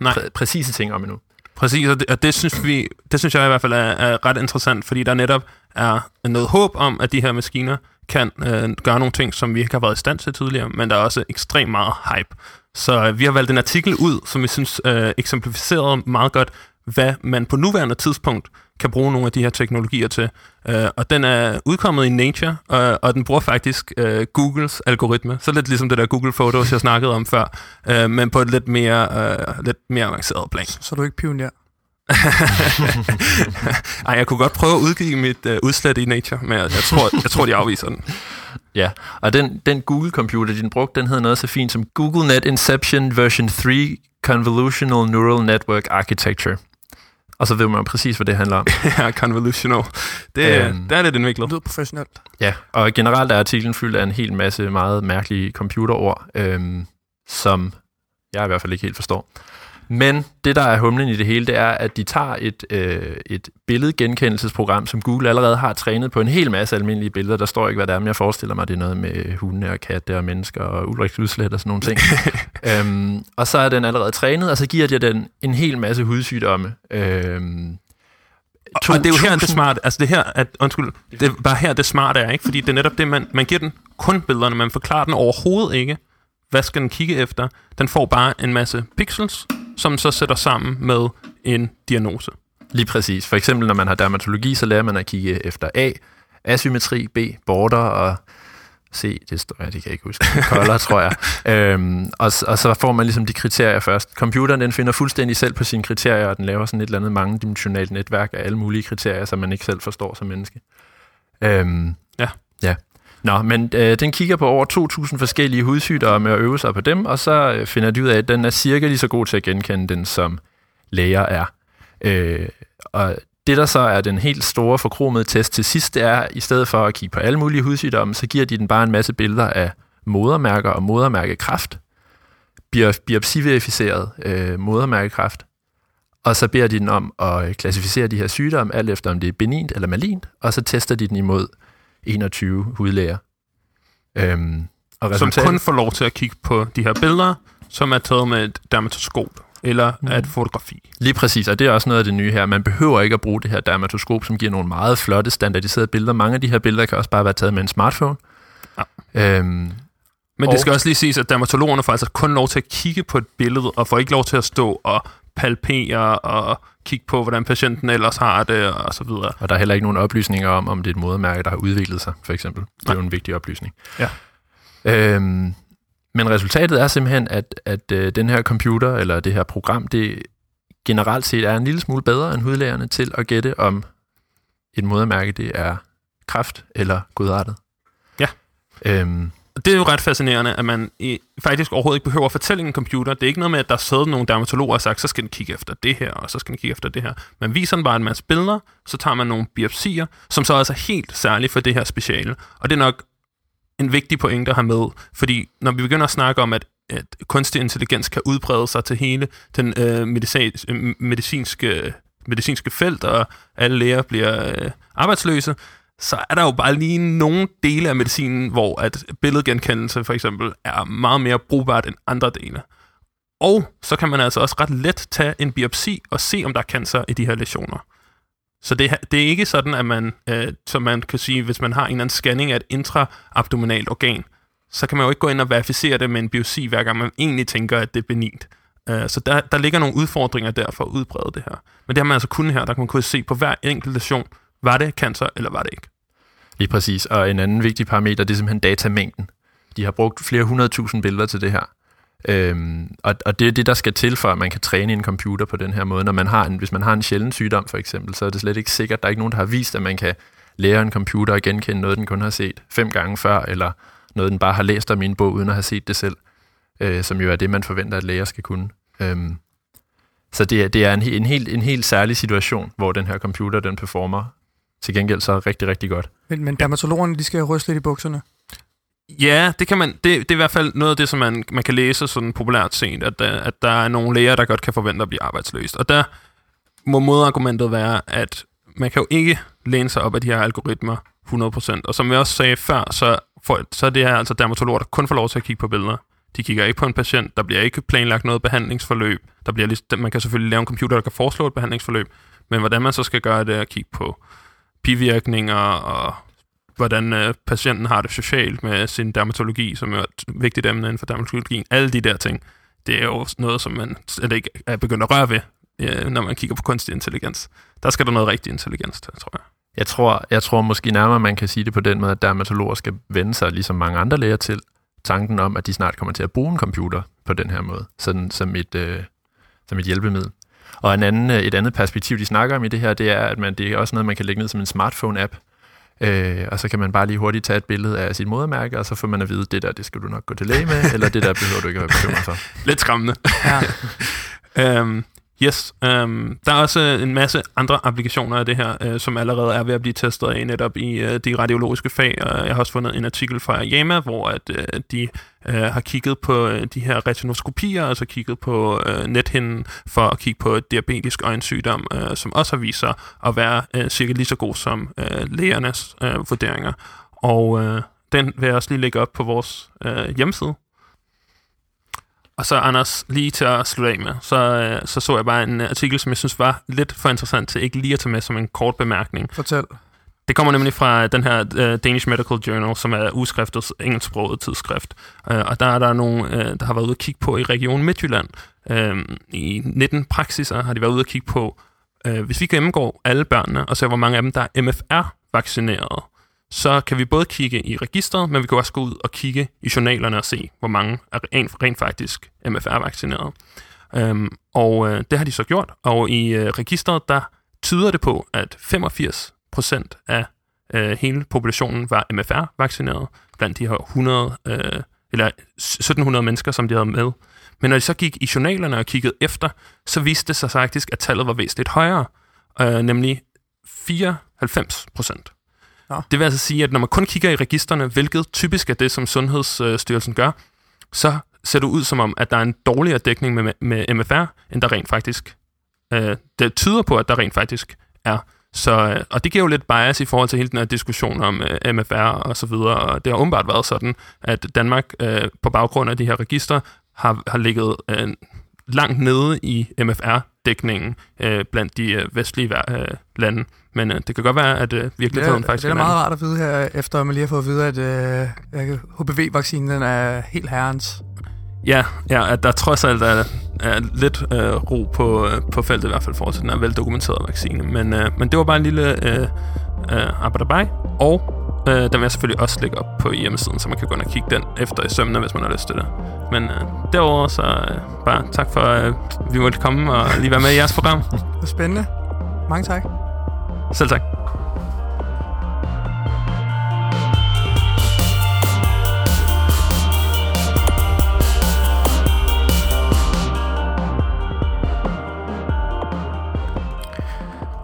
Nej. præ- præcise ting om endnu. Præcis, og det, og det synes vi, det synes jeg i hvert fald er, er ret interessant, fordi der netop er noget håb om, at de her maskiner kan øh, gøre nogle ting, som vi ikke har været i stand til tidligere, men der er også ekstremt meget hype. Så øh, vi har valgt en artikel ud, som vi synes øh, eksemplificerede meget godt, hvad man på nuværende tidspunkt kan bruge nogle af de her teknologier til. Øh, og den er udkommet i Nature, og, og den bruger faktisk øh, Googles algoritme. Så lidt ligesom det der Google Photos, jeg snakkede om før, øh, men på et lidt mere, øh, lidt mere avanceret plan. Så er du ikke pioner. <laughs> Ej, jeg kunne godt prøve at udgive mit øh, udslæt i Nature, men jeg, jeg, tror, jeg tror, de afviser den. <laughs> Ja, og den, den Google-computer, den brugte, den hed noget så fint som Google Net Inception version 3 Convolutional Neural Network Architecture. Og så ved man præcis, hvad det handler om. <laughs> ja, convolutional. Det, øhm, det er lidt indviklet. Det lyder professionelt. Ja, og generelt er artiklen fyldt af en hel masse meget mærkelige computerord, øhm, som jeg i hvert fald ikke helt forstår. Men det, der er humlen i det hele, det er, at de tager et, øh, et billedgenkendelsesprogram, som Google allerede har trænet på en hel masse almindelige billeder. Der står ikke, hvad det er, men jeg forestiller mig, det er noget med hunde og katte og mennesker og Ulrik Udslet og sådan nogle ting. <laughs> øhm, og så er den allerede trænet, og så giver de den en hel masse hudsygdomme. Øhm, og, og det er jo her, det smart, altså det her, at, undskyld, det er bare her, det smarte er, ikke? Fordi det er netop det, man, man giver den kun billederne, man forklarer den overhovedet ikke, hvad skal den kigge efter. Den får bare en masse pixels, som så sætter sammen med en diagnose. Lige præcis. For eksempel, når man har dermatologi, så lærer man at kigge efter A, asymmetri, B, border og C, det står jeg, det kan jeg ikke huske, <laughs> color, tror jeg. Øhm, og, og så får man ligesom de kriterier først. Computeren, den finder fuldstændig selv på sine kriterier, og den laver sådan et eller andet mangedimensionalt netværk af alle mulige kriterier, som man ikke selv forstår som menneske. Øhm, ja. Ja. Nå, men øh, den kigger på over 2.000 forskellige hudsygdomme og øver sig på dem, og så øh, finder de ud af, at den er cirka lige så god til at genkende den, som læger er. Øh, og det, der så er den helt store forkromede test til sidst, det er, i stedet for at kigge på alle mulige hudsygdomme, så giver de den bare en masse billeder af modermærker og modermærkekræft, biopsiverificeret øh, modermærkekræft, og så beder de den om at øh, klassificere de her sygdomme, alt efter om det er benint eller malint, og så tester de den imod 21 hudlæger. Øhm, og som kun får lov til at kigge på de her billeder, som er taget med et dermatoskop eller mm. et fotografi. Lige præcis, og det er også noget af det nye her. Man behøver ikke at bruge det her dermatoskop, som giver nogle meget flotte, standardiserede billeder. Mange af de her billeder kan også bare være taget med en smartphone. Ja. Øhm, Men det skal også lige siges, at dermatologerne får altså kun lov til at kigge på et billede, og får ikke lov til at stå og palpere og kigge på, hvordan patienten ellers har det, og så videre. Og der er heller ikke nogen oplysninger om, om det er et modermærke, der har udviklet sig, for eksempel. Det er jo en vigtig oplysning. Ja. Øhm, men resultatet er simpelthen, at, at øh, den her computer, eller det her program, det generelt set er en lille smule bedre end hudlægerne til at gætte, om et modermærke det er kræft eller godartet. Ja. Øhm, det er jo ret fascinerende, at man i, faktisk overhovedet ikke behøver at fortælle en computer. Det er ikke noget med, at der sidder nogle dermatologer og sagt, så skal den kigge efter det her, og så skal den kigge efter det her. Man viser den bare en masse billeder, så tager man nogle biopsier, som så er altså helt særligt for det her speciale. Og det er nok en vigtig pointe at have med, fordi når vi begynder at snakke om, at, at kunstig intelligens kan udbrede sig til hele den øh, øh medicinske, medicinske felt, og alle læger bliver øh, arbejdsløse, så er der jo bare lige nogle dele af medicinen, hvor at billedgenkendelse for eksempel er meget mere brugbart end andre dele. Og så kan man altså også ret let tage en biopsi og se, om der er cancer i de her lesioner. Så det, det er ikke sådan, at man, øh, som man kan sige, hvis man har en eller anden scanning af et intraabdominalt organ, så kan man jo ikke gå ind og verificere det med en biopsi, hver gang man egentlig tænker, at det er benigt. Øh, så der, der ligger nogle udfordringer der for at udbrede det her. Men det har man altså kun her, der kan man kunne se på hver enkelt lesion, var det cancer, eller var det ikke? Lige præcis. Og en anden vigtig parameter, det er simpelthen datamængden. De har brugt flere hundredtusind billeder til det her. Øhm, og, og det er det, der skal til, for at man kan træne en computer på den her måde. Når man har en, hvis man har en sjælden sygdom, for eksempel, så er det slet ikke sikkert. Der er ikke nogen, der har vist, at man kan lære en computer at genkende noget, den kun har set fem gange før, eller noget, den bare har læst om i en bog, uden at have set det selv. Øh, som jo er det, man forventer, at læger skal kunne. Øhm, så det er, det er en, en, helt, en helt særlig situation, hvor den her computer, den performer til gengæld så rigtig, rigtig godt. Men, men dermatologerne, de skal ryste lidt i bukserne. Ja, det kan man. Det, det er i hvert fald noget af det, som man, man kan læse sådan populært set, at, der, at der er nogle læger, der godt kan forvente at blive arbejdsløst. Og der må modargumentet være, at man kan jo ikke læne sig op af de her algoritmer 100%. Og som jeg også sagde før, så, for, så er det her altså dermatologer, der kun får lov til at kigge på billeder. De kigger ikke på en patient, der bliver ikke planlagt noget behandlingsforløb. Der bliver man kan selvfølgelig lave en computer, der kan foreslå et behandlingsforløb, men hvordan man så skal gøre det, at kigge på bivirkninger og hvordan øh, patienten har det socialt med sin dermatologi, som er et vigtigt emne inden for dermatologien. Alle de der ting, det er jo noget, som man slet ikke er begyndt at røre ved øh, når man kigger på kunstig intelligens. Der skal der noget rigtig intelligens til, tror jeg. Jeg tror, jeg tror måske nærmere, man kan sige det på den måde, at dermatologer skal vende sig, ligesom mange andre læger, til tanken om, at de snart kommer til at bruge en computer på den her måde, sådan som et, øh, som et hjælpemiddel. Og en anden, øh, et andet perspektiv, de snakker om i det her, det er, at man, det er også noget, man kan lægge ned som en smartphone-app, Øh, og så kan man bare lige hurtigt tage et billede af sit modermærke, og så får man at vide, det der, det skal du nok gå til læge med, eller det der behøver du ikke at være bekymret for. <laughs> Lidt skræmmende. Ja. <laughs> øhm, yes, øhm, der er også øh, en masse andre applikationer af det her, øh, som allerede er ved at blive testet af netop i øh, de radiologiske fag. Og jeg har også fundet en artikel fra Yama, hvor at, øh, de øh, har kigget på øh, de her retinoskopier, altså kigget på øh, nethinden for at kigge på diabetisk øjensygdom, øh, som også har vist sig at være øh, cirka lige så god som øh, lægernes øh, vurderinger. Og øh, den vil jeg også lige lægge op på vores øh, hjemmeside. Og så Anders, lige til at slutte af med, så, øh, så så jeg bare en artikel, som jeg synes var lidt for interessant til ikke lige at tage med som en kort bemærkning. Fortæl. Det kommer nemlig fra den her uh, Danish Medical Journal, som er udskriftets engelsksproget tidsskrift. Uh, og der er der nogen, uh, der har været ude at kigge på i Region Midtjylland. Uh, I 19 praksiser har de været ude at kigge på, uh, hvis vi gennemgår alle børnene og ser, hvor mange af dem, der er MFR-vaccineret, så kan vi både kigge i registret, men vi kan også gå ud og kigge i journalerne og se, hvor mange er rent, rent faktisk MFR-vaccineret. Øhm, og øh, det har de så gjort, og i øh, registret, der tyder det på, at 85 procent af øh, hele populationen var MFR-vaccineret, blandt de her 100, øh, eller 1700 mennesker, som de havde med. Men når de så gik i journalerne og kiggede efter, så viste det sig faktisk, at tallet var væsentligt højere, øh, nemlig 94 procent. Det vil altså sige, at når man kun kigger i registerne, hvilket typisk er det, som Sundhedsstyrelsen gør, så ser det ud som om, at der er en dårligere dækning med, med MFR, end der rent faktisk... Øh, det tyder på, at der rent faktisk er. Så, øh, og det giver jo lidt bias i forhold til hele den her diskussion om øh, MFR og så videre. Og det har åbenbart været sådan, at Danmark øh, på baggrund af de her register har, har ligget øh, langt nede i MFR-dækningen øh, blandt de øh, vestlige øh, lande. Men øh, det kan godt være, at øh, virkeligheden er, faktisk Det er meget rart at vide her, efter at man lige har fået at vide, at øh, HPV-vaccinen er helt herrens. Ja, ja, at der trods alt er, er lidt øh, ro på, øh, på feltet, i hvert fald for til den her veldokumenterede vaccine. Men, øh, men det var bare en lille øh, øh, arbejderbej, og øh, den vil jeg selvfølgelig også lægge op på hjemmesiden, så man kan gå ind og kigge den efter i sømne, hvis man har lyst til det. Men øh, derudover så øh, bare tak for, at øh, vi måtte komme og lige være med i jeres program. <laughs> Det var spændende. Mange tak. Selv tak.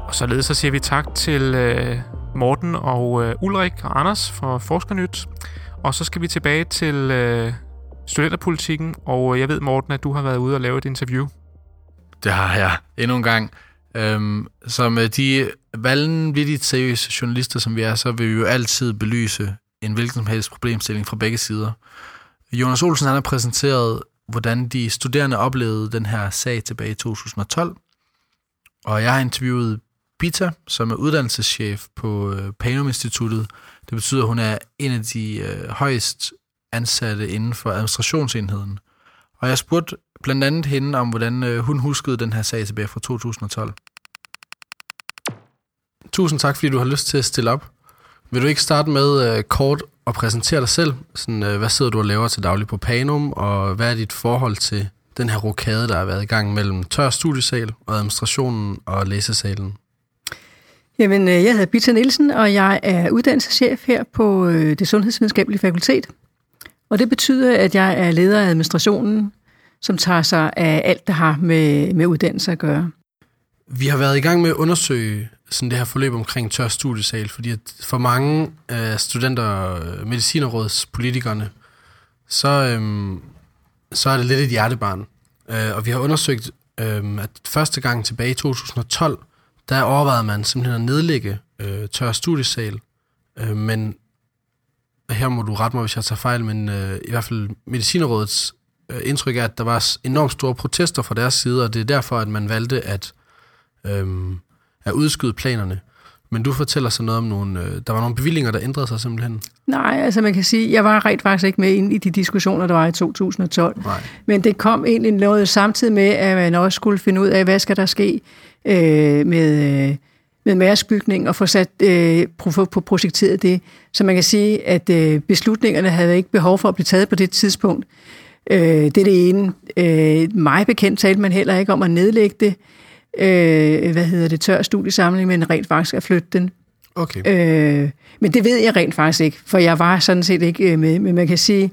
Og således så siger vi tak til øh, Morten og øh, Ulrik og Anders for Forskernyt. Og så skal vi tilbage til øh, studenterpolitikken, og øh, jeg ved, Morten, at du har været ude og lave et interview. Det har jeg endnu en gang. Øhm, som de vanvittigt seriøse journalister, som vi er, så vil vi jo altid belyse en hvilken som helst problemstilling fra begge sider. Jonas Olsen han har præsenteret, hvordan de studerende oplevede den her sag tilbage i 2012. Og jeg har interviewet Bita, som er uddannelseschef på øh, Panum Instituttet. Det betyder, at hun er en af de øh, højst ansatte inden for administrationsenheden. Og jeg spurgte blandt andet hende om, hvordan øh, hun huskede den her sag tilbage fra 2012. Tusind tak, fordi du har lyst til at stille op. Vil du ikke starte med øh, kort at præsentere dig selv? Sådan, øh, hvad sidder du og laver til daglig på Panum, og hvad er dit forhold til den her rokade, der har været i gang mellem tør studiesal og administrationen og læsesalen? Jamen, øh, jeg hedder Bita Nielsen, og jeg er uddannelseschef her på øh, det Sundhedsvidenskabelige Fakultet. Og det betyder, at jeg er leder af administrationen, som tager sig af alt, der har med, med uddannelse at gøre. Vi har været i gang med at undersøge sådan det her forløb omkring tør studiesal, fordi at for mange af studenter, øh, medicinerrådspolitikerne, så, øhm, så er det lidt et hjertebarn. Øh, og vi har undersøgt, øhm, at første gang tilbage i 2012, der overvejede man simpelthen at nedlægge øh, tør studiesal, øh, men her må du rette mig, hvis jeg tager fejl, men øh, i hvert fald Medicinerrådets øh, indtryk er, at der var enormt store protester fra deres side, og det er derfor, at man valgte at, øh, at udskyde planerne. Men du fortæller så noget om nogle... Øh, der var nogle bevillinger, der ændrede sig simpelthen. Nej, altså man kan sige, jeg var rent faktisk ikke med ind i de diskussioner, der var i 2012. Nej. Men det kom egentlig noget samtidig med, at man også skulle finde ud af, hvad skal der ske øh, med, øh, med mærskbygning og få sat øh, på, på projekteret det. Så man kan sige, at øh, beslutningerne havde ikke behov for at blive taget på det tidspunkt. Øh, det er det ene. Øh, mig bekendt talte man heller ikke om at nedlægge det. Øh, hvad hedder det? Tør studiesamling, men rent faktisk at flytte den. Okay. Øh, men det ved jeg rent faktisk ikke, for jeg var sådan set ikke øh, med. Men man kan sige,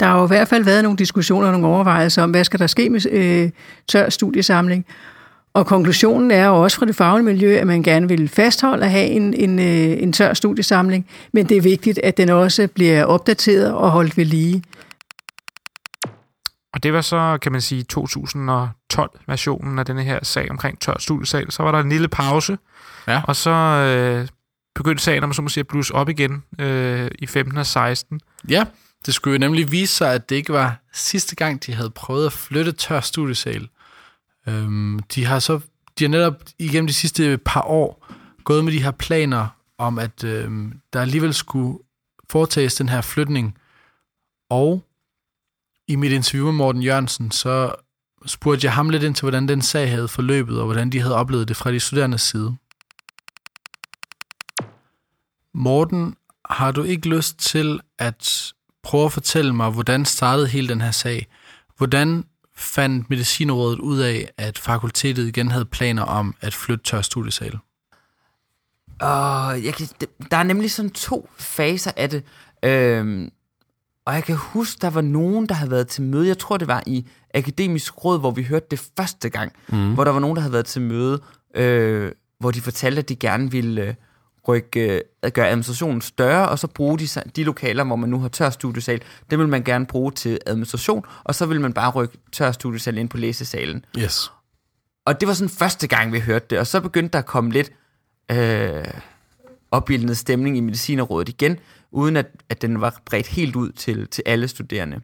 der har jo i hvert fald været nogle diskussioner og nogle overvejelser om, hvad skal der ske med øh, tør studiesamling. Og konklusionen er jo også fra det faglige miljø, at man gerne vil fastholde at have en, en, øh, en tør studiesamling, men det er vigtigt, at den også bliver opdateret og holdt ved lige. Og det var så, kan man sige, 2012-versionen af denne her sag omkring tør studiesal. Så var der en lille pause, Ja. og så øh, begyndte sagen, om så må sige, at blusse op igen øh, i 15 og 16. Ja, det skulle jo nemlig vise sig, at det ikke var sidste gang, de havde prøvet at flytte tør studiesal. Øhm, de har så de har netop igennem de sidste par år gået med de her planer om, at øhm, der alligevel skulle foretages den her flytning. Og i mit interview med Morten Jørgensen, så spurgte jeg ham lidt ind til, hvordan den sag havde forløbet, og hvordan de havde oplevet det fra de studerendes side. Morten, har du ikke lyst til at prøve at fortælle mig, hvordan startede hele den her sag? Hvordan fandt Medicinrådet ud af, at fakultetet igen havde planer om at flytte tør studiesal? Uh, jeg kan, der er nemlig sådan to faser af det. Uh, og jeg kan huske, der var nogen, der havde været til møde. Jeg tror, det var i Akademisk Råd, hvor vi hørte det første gang. Mm. Hvor der var nogen, der havde været til møde, øh, hvor de fortalte, at de gerne ville øh, rykke, øh, gøre administrationen større, og så bruge de, de lokaler, hvor man nu har tør studiesal, det vil man gerne bruge til administration, og så vil man bare rykke tør studiesal ind på læsesalen. Yes. Og det var sådan første gang, vi hørte det, og så begyndte der at komme lidt øh, opbildende stemning i Medicinerrådet igen, uden at, at den var bredt helt ud til, til alle studerende.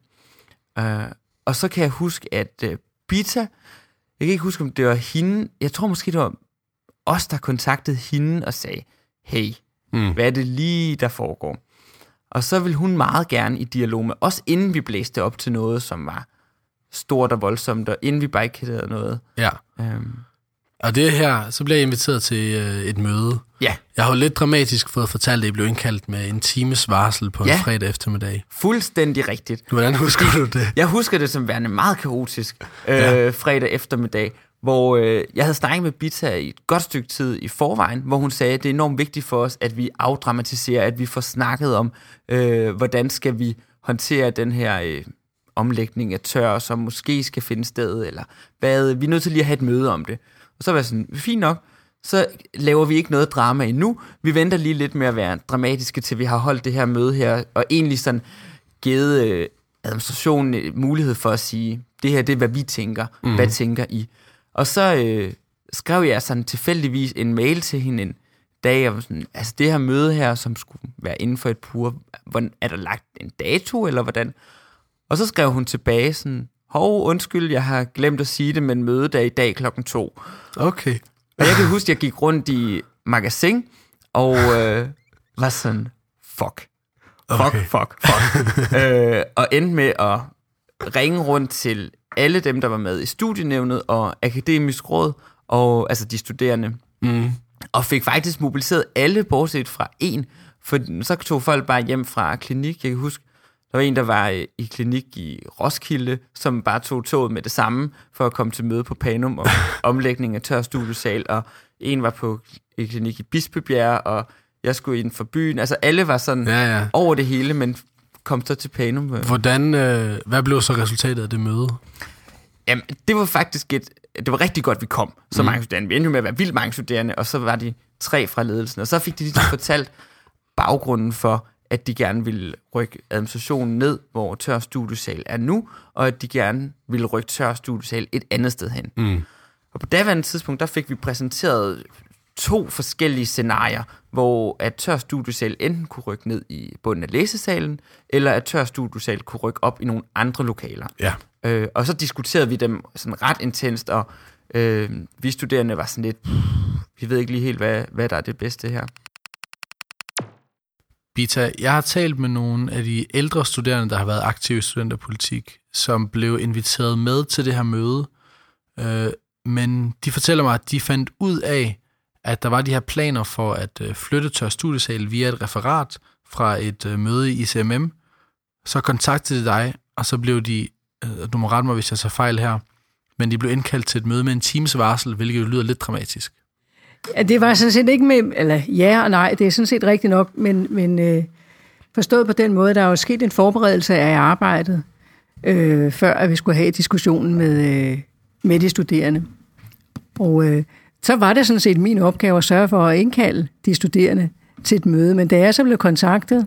Øh, og så kan jeg huske, at øh, Bita, jeg kan ikke huske, om det var hende, jeg tror måske, det var os, der kontaktede hende og sagde, hey, mm. hvad er det lige, der foregår? Og så vil hun meget gerne i dialog med os, inden vi blæste op til noget, som var stort og voldsomt, og inden vi barrikaderede noget. Ja. Øhm, Og det her, så bliver jeg inviteret til øh, et møde. Ja. Jeg har jo lidt dramatisk fået fortalt, at jeg blev indkaldt med en times varsel på en Ja. fredag eftermiddag. fuldstændig rigtigt. Hvordan husker du det? Jeg husker det som værende meget kaotisk øh, Ja. fredag eftermiddag, hvor øh, jeg havde snakket med Bita i et godt stykke tid i forvejen, hvor hun sagde, at det er enormt vigtigt for os, at vi afdramatiserer, at vi får snakket om, øh, hvordan skal vi håndtere den her øh, omlægning af tør, som måske skal finde sted, eller hvad, vi er nødt til lige at have et møde om det. Og så var jeg sådan, fint nok, så laver vi ikke noget drama endnu. Vi venter lige lidt med at være dramatiske, til vi har holdt det her møde her, og egentlig sådan givet øh, administrationen øh, mulighed for at sige, det her det er, hvad vi tænker. Mm. Hvad tænker I? Og så øh, skrev jeg sådan tilfældigvis en mail til hende en dag, var sådan, altså det her møde her, som skulle være inden for et pur, hvordan, er der lagt en dato, eller hvordan? Og så skrev hun tilbage sådan, hov, undskyld, jeg har glemt at sige det, men mødet er i dag klokken to. Okay. Og jeg kan huske, jeg gik rundt i magasin, og øh, var sådan, fuck. Fuck, Okay. fuck, fuck. <laughs> øh, og endte med at ringe rundt til alle dem, der var med i studienævnet og akademisk råd, og altså de studerende. Mm. Og fik faktisk mobiliseret alle, bortset fra en. For så tog folk bare hjem fra klinik. Jeg kan huske, der var en, der var øh, i klinik i Roskilde, som bare tog toget med det samme, for at komme til møde på Panum om <laughs> omlægning af tør studiesal. Og en var på i klinik i Bispebjerg, og jeg skulle ind for byen. Altså alle var sådan Ja, ja. over det hele, men kom så til Panum. øh. Hvordan, øh, hvad blev så resultatet af det møde? Jamen, det var faktisk et... Det var rigtig godt, vi kom, så mm. mange studerende. Vi endte med at være vildt mange studerende, og så var de tre fra ledelsen. Og så fik de lige fortalt <laughs> baggrunden for, at de gerne ville rykke administrationen ned, hvor tør studiesal er nu, og at de gerne ville rykke tør studiesal et andet sted hen. Mm. Og på daværende tidspunkt, der fik vi præsenteret to forskellige scenarier, hvor at tør studiesal enten kunne rykke ned i bunden af læsesalen, eller at tør studiesal kunne rykke op i nogle andre lokaler. Ja. Øh, og så diskuterede vi dem sådan ret intenst, og øh, vi studerende var sådan lidt, "Pff, vi ved ikke lige helt, hvad, hvad der er det bedste her. Bita, jeg har talt med nogle af de ældre studerende, der har været aktive i studenterpolitik, som blev inviteret med til det her møde. Øh, men de fortæller mig, at de fandt ud af, at der var de her planer for at øh, flytte tør studiesal via et referat fra et øh, møde i ICMM. Så kontaktede de dig, og så blev de, øh, du må rette mig, hvis jeg så fejl her, men de blev indkaldt til et møde med en times varsel, hvilket jo lyder lidt dramatisk. Ja, det var sådan set ikke med, eller ja og nej, det er sådan set rigtigt nok, men, men øh, forstået på den måde, der er jo sket en forberedelse af arbejdet, øh, før at vi skulle have diskussionen med, øh, med de studerende. Og øh, så var det sådan set min opgave at sørge for at indkalde de studerende til et møde, men da jeg så blev kontaktet,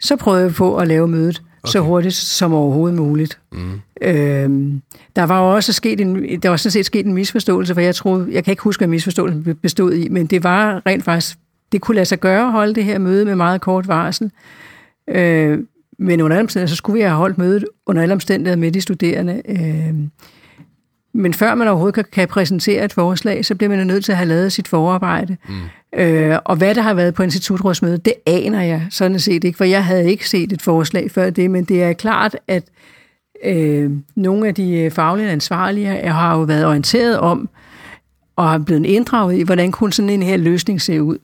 så prøvede jeg på at lave mødet okay. så hurtigt som overhovedet muligt. Mm. Øhm, der var også sket en, der var sådan set sket en misforståelse, for jeg troede, jeg kan ikke huske, hvad misforståelsen bestod i, men det var rent faktisk, det kunne lade sig gøre at holde det her møde med meget kort varsel. Øh, men under alle omstændigheder, så skulle vi have holdt mødet under alle omstændigheder med de studerende. Øh, men før man overhovedet kan, kan præsentere et forslag, så bliver man nødt til at have lavet sit forarbejde. Mm. Øh, og hvad der har været på institutrådsmødet, det aner jeg sådan set ikke, for jeg havde ikke set et forslag før det, men det er klart, at øh, nogle af de faglige ansvarlige har jo været orienteret om, og har blevet inddraget i, hvordan kunne sådan en her løsning se ud.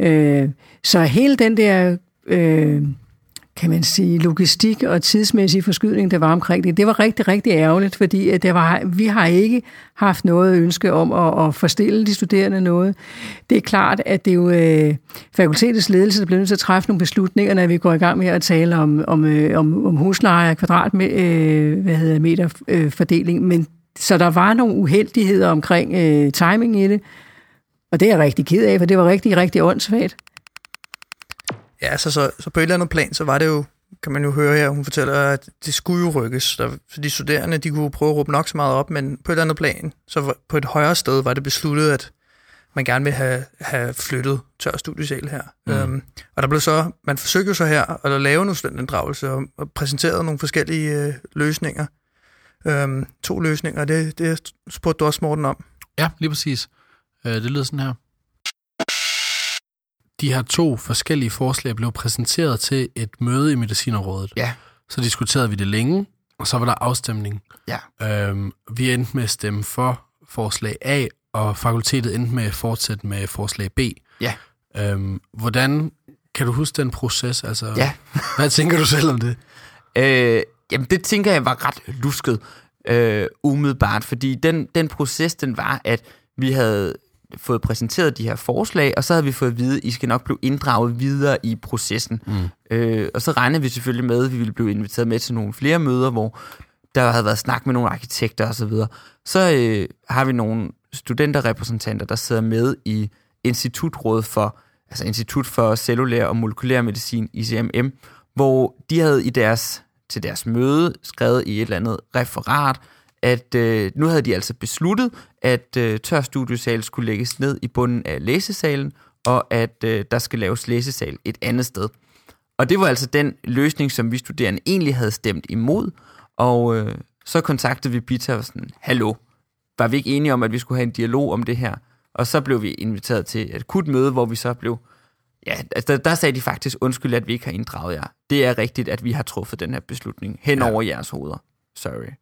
Øh, så hele den der... Øh, kan man sige, logistik og tidsmæssig forskydning, der var omkring det. Det var rigtig, rigtig ærgerligt, fordi at det var, vi har ikke haft noget ønske om at, at forstille de studerende noget. Det er klart, at det er jo øh, fakultetets ledelse, der bliver nødt til at træffe nogle beslutninger, når vi går i gang med at tale om, om, øh, om, om husleje og kvadratmeterfordeling. øh, hvad hedder, meter, øh, fordeling. Men, så der var nogle uheldigheder omkring øh, timing i det, og det er jeg rigtig ked af, for det var rigtig, rigtig åndssvagt. Ja, altså, så, så på et eller andet plan, så var det jo, kan man jo høre her, hun fortæller, at det skulle jo rykkes. Der, så de studerende, de kunne prøve at råbe nok så meget op, men på et eller andet plan, så på et højere sted var det besluttet, at man gerne vil have, have flyttet tør studiesal her. Mm. Øhm, og der blev så, man forsøgte så her at lave nogle studentendragelse og, og præsenterede nogle forskellige øh, løsninger. Øhm, to løsninger, det, det spurgte du også Morten om. Ja, lige præcis. Øh, det lyder sådan her de her to forskellige forslag blev præsenteret til et møde i Medicinerrådet. Ja. Så diskuterede vi det længe, og så var der afstemning. Ja. Øhm, vi endte med at stemme for forslag A, og fakultetet endte med at fortsætte med forslag B. Ja. Øhm, hvordan kan du huske den proces? Altså, ja. hvad tænker du selv om det? <laughs> Øh, jamen, det tænker jeg var ret lusket øh, umiddelbart, fordi den, den proces, den var, at vi havde fået præsenteret de her forslag, og så havde vi fået at vide, at I skal nok blive inddraget videre i processen. Mm. Øh, og så regnede vi selvfølgelig med, at vi ville blive inviteret med til nogle flere møder, hvor der havde været snak med nogle arkitekter osv. Så, videre. så øh, har vi nogle studenterrepræsentanter, der sidder med i Institutrådet for, altså Institut for Cellulær og Molekylær Medicin, ICMM, hvor de havde i deres, til deres møde skrevet i et eller andet referat, at øh, nu havde de altså besluttet, at øh, tør studiesal skulle lægges ned i bunden af læsesalen, og at øh, der skal laves læsesal et andet sted. Og det var altså den løsning, som vi studerende egentlig havde stemt imod, og øh, så kontaktede vi Bita og sådan, hallo, var vi ikke enige om, at vi skulle have en dialog om det her? Og så blev vi inviteret til et akut møde, hvor vi så blev, ja, altså der, der sagde de faktisk, undskyld, at vi ikke har inddraget jer. Det er rigtigt, at vi har truffet den her beslutning hen ja. over jeres hoveder. Sorry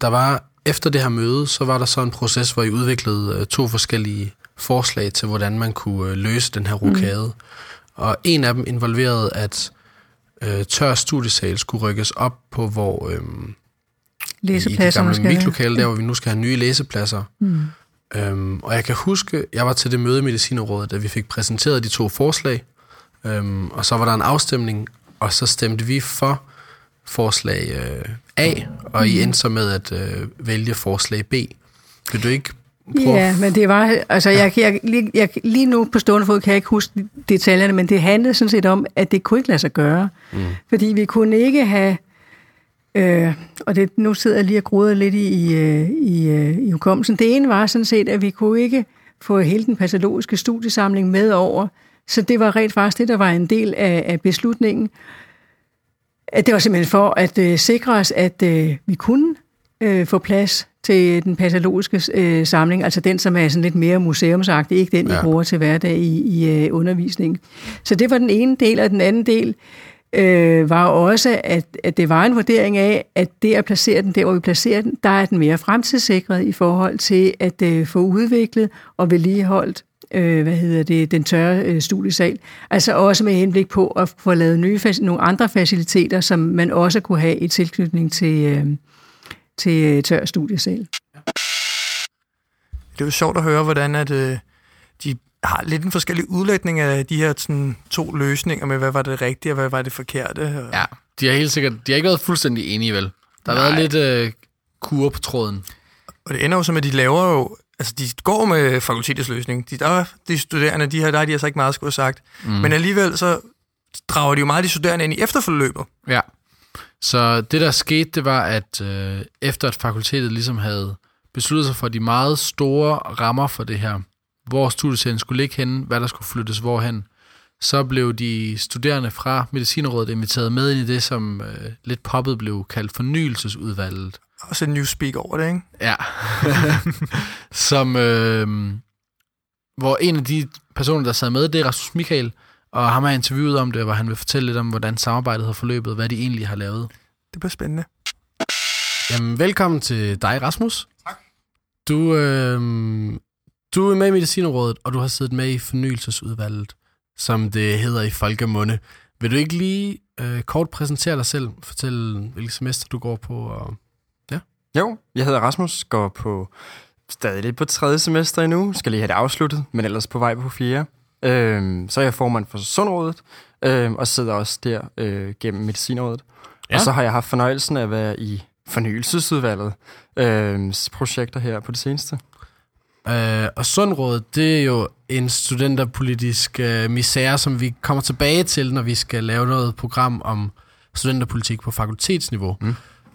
der var efter det her møde, så var der så en proces, hvor I udviklede øh, to forskellige forslag til, hvordan man kunne øh, løse den her rokade. Mm. Og en af dem involverede, at øh, tør studiesal skulle rykkes op på, hvor... Øh, Læsepladserne skal miklokale, der hvor vi nu skal have nye læsepladser. Mm. Øhm, og jeg kan huske, jeg var til det møde i Medicinerrådet, da vi fik præsenteret de to forslag, øhm, og så var der en afstemning, og så stemte vi for forslag øh, A, og I endte så med at øh, vælge forslag B. Vil du ikke prøve? Ja, men det var, altså jeg, jeg, jeg, jeg, lige nu på stående fod kan jeg ikke huske detaljerne, men det handlede sådan set om, at det kunne ikke lade sig gøre. Mm. Fordi vi kunne ikke have, øh, og det, nu sidder jeg lige og gruder lidt i, i, øh, i, øh, i hukommelsen. Det ene var sådan set, at vi kunne ikke få hele den patologiske studiesamling med over, så det var rent faktisk det, der var en del af, af beslutningen. Det var simpelthen for at øh, sikre os, at øh, vi kunne øh, få plads til den patologiske øh, samling, altså den, som er sådan lidt mere museumsagtig, ikke den, I Ja. bruger til hverdag i, i øh, undervisningen. Så det var den ene del, og den anden del øh, var også, at, at det var en vurdering af, at det at placere den der, hvor vi placerer den, der er den mere fremtidssikret i forhold til at øh, få udviklet og vedligeholdt øh, hvad hedder det, den tørre øh, studiesal. Altså også med henblik på at få lavet nye, nogle andre faciliteter, som man også kunne have i tilknytning til, øh, til øh, tør studiesal. Det er jo sjovt at høre, hvordan at, øh, de har lidt en forskellig udlægning af de her sådan, to løsninger med, hvad var det rigtige og hvad var det forkerte. Og, Ja, de har helt sikkert, de har ikke været fuldstændig enige, vel? Der har Nej. været lidt øh, kur på tråden. og det ender jo som, at de laver jo, altså de går med fakultetets løsning. De, der, de studerende, de her, der har de altså ikke meget skulle have sagt. Mm. Men alligevel så drager de jo meget de studerende ind i efterforløbet. Ja. Så det, der skete, det var, at øh, efter at fakultetet ligesom havde besluttet sig for de meget store rammer for det her, hvor studiescenen skulle ligge henne, hvad der skulle flyttes hvorhen, så blev de studerende fra Medicinrådet inviteret med ind i det, som øh, lidt poppet blev kaldt fornyelsesudvalget. Også en newspeak over det, ikke? Ja. <laughs> som, øh, hvor en af de personer, der sad med, det er Rasmus Michael, og ham har jeg interviewet om det, hvor han vil fortælle lidt om, hvordan samarbejdet har forløbet, og hvad de egentlig har lavet. Det bliver spændende. Jamen, velkommen til dig, Rasmus. Tak. Du, øh, du er med i Medicinrådet, og du har siddet med i fornyelsesudvalget, som det hedder i folkemunde. Vil du ikke lige øh, kort præsentere dig selv? Fortælle, hvilket semester du går på? Og... Jo, jeg hedder Rasmus, går på stadig lidt på tredje semester endnu, skal lige have det afsluttet, men ellers på vej på fjerde. Øhm, så er jeg formand for Sundrådet, øhm, og sidder også der øh, gennem Medicinrådet. Ja. Og så har jeg haft fornøjelsen af at være i fornyelsesudvalget øh, projekter her på det seneste. Øh, og Sundrådet, det er jo en studenterpolitisk øh, misære, som vi kommer tilbage til, når vi skal lave noget program om studenterpolitik på fakultetsniveau. Mm.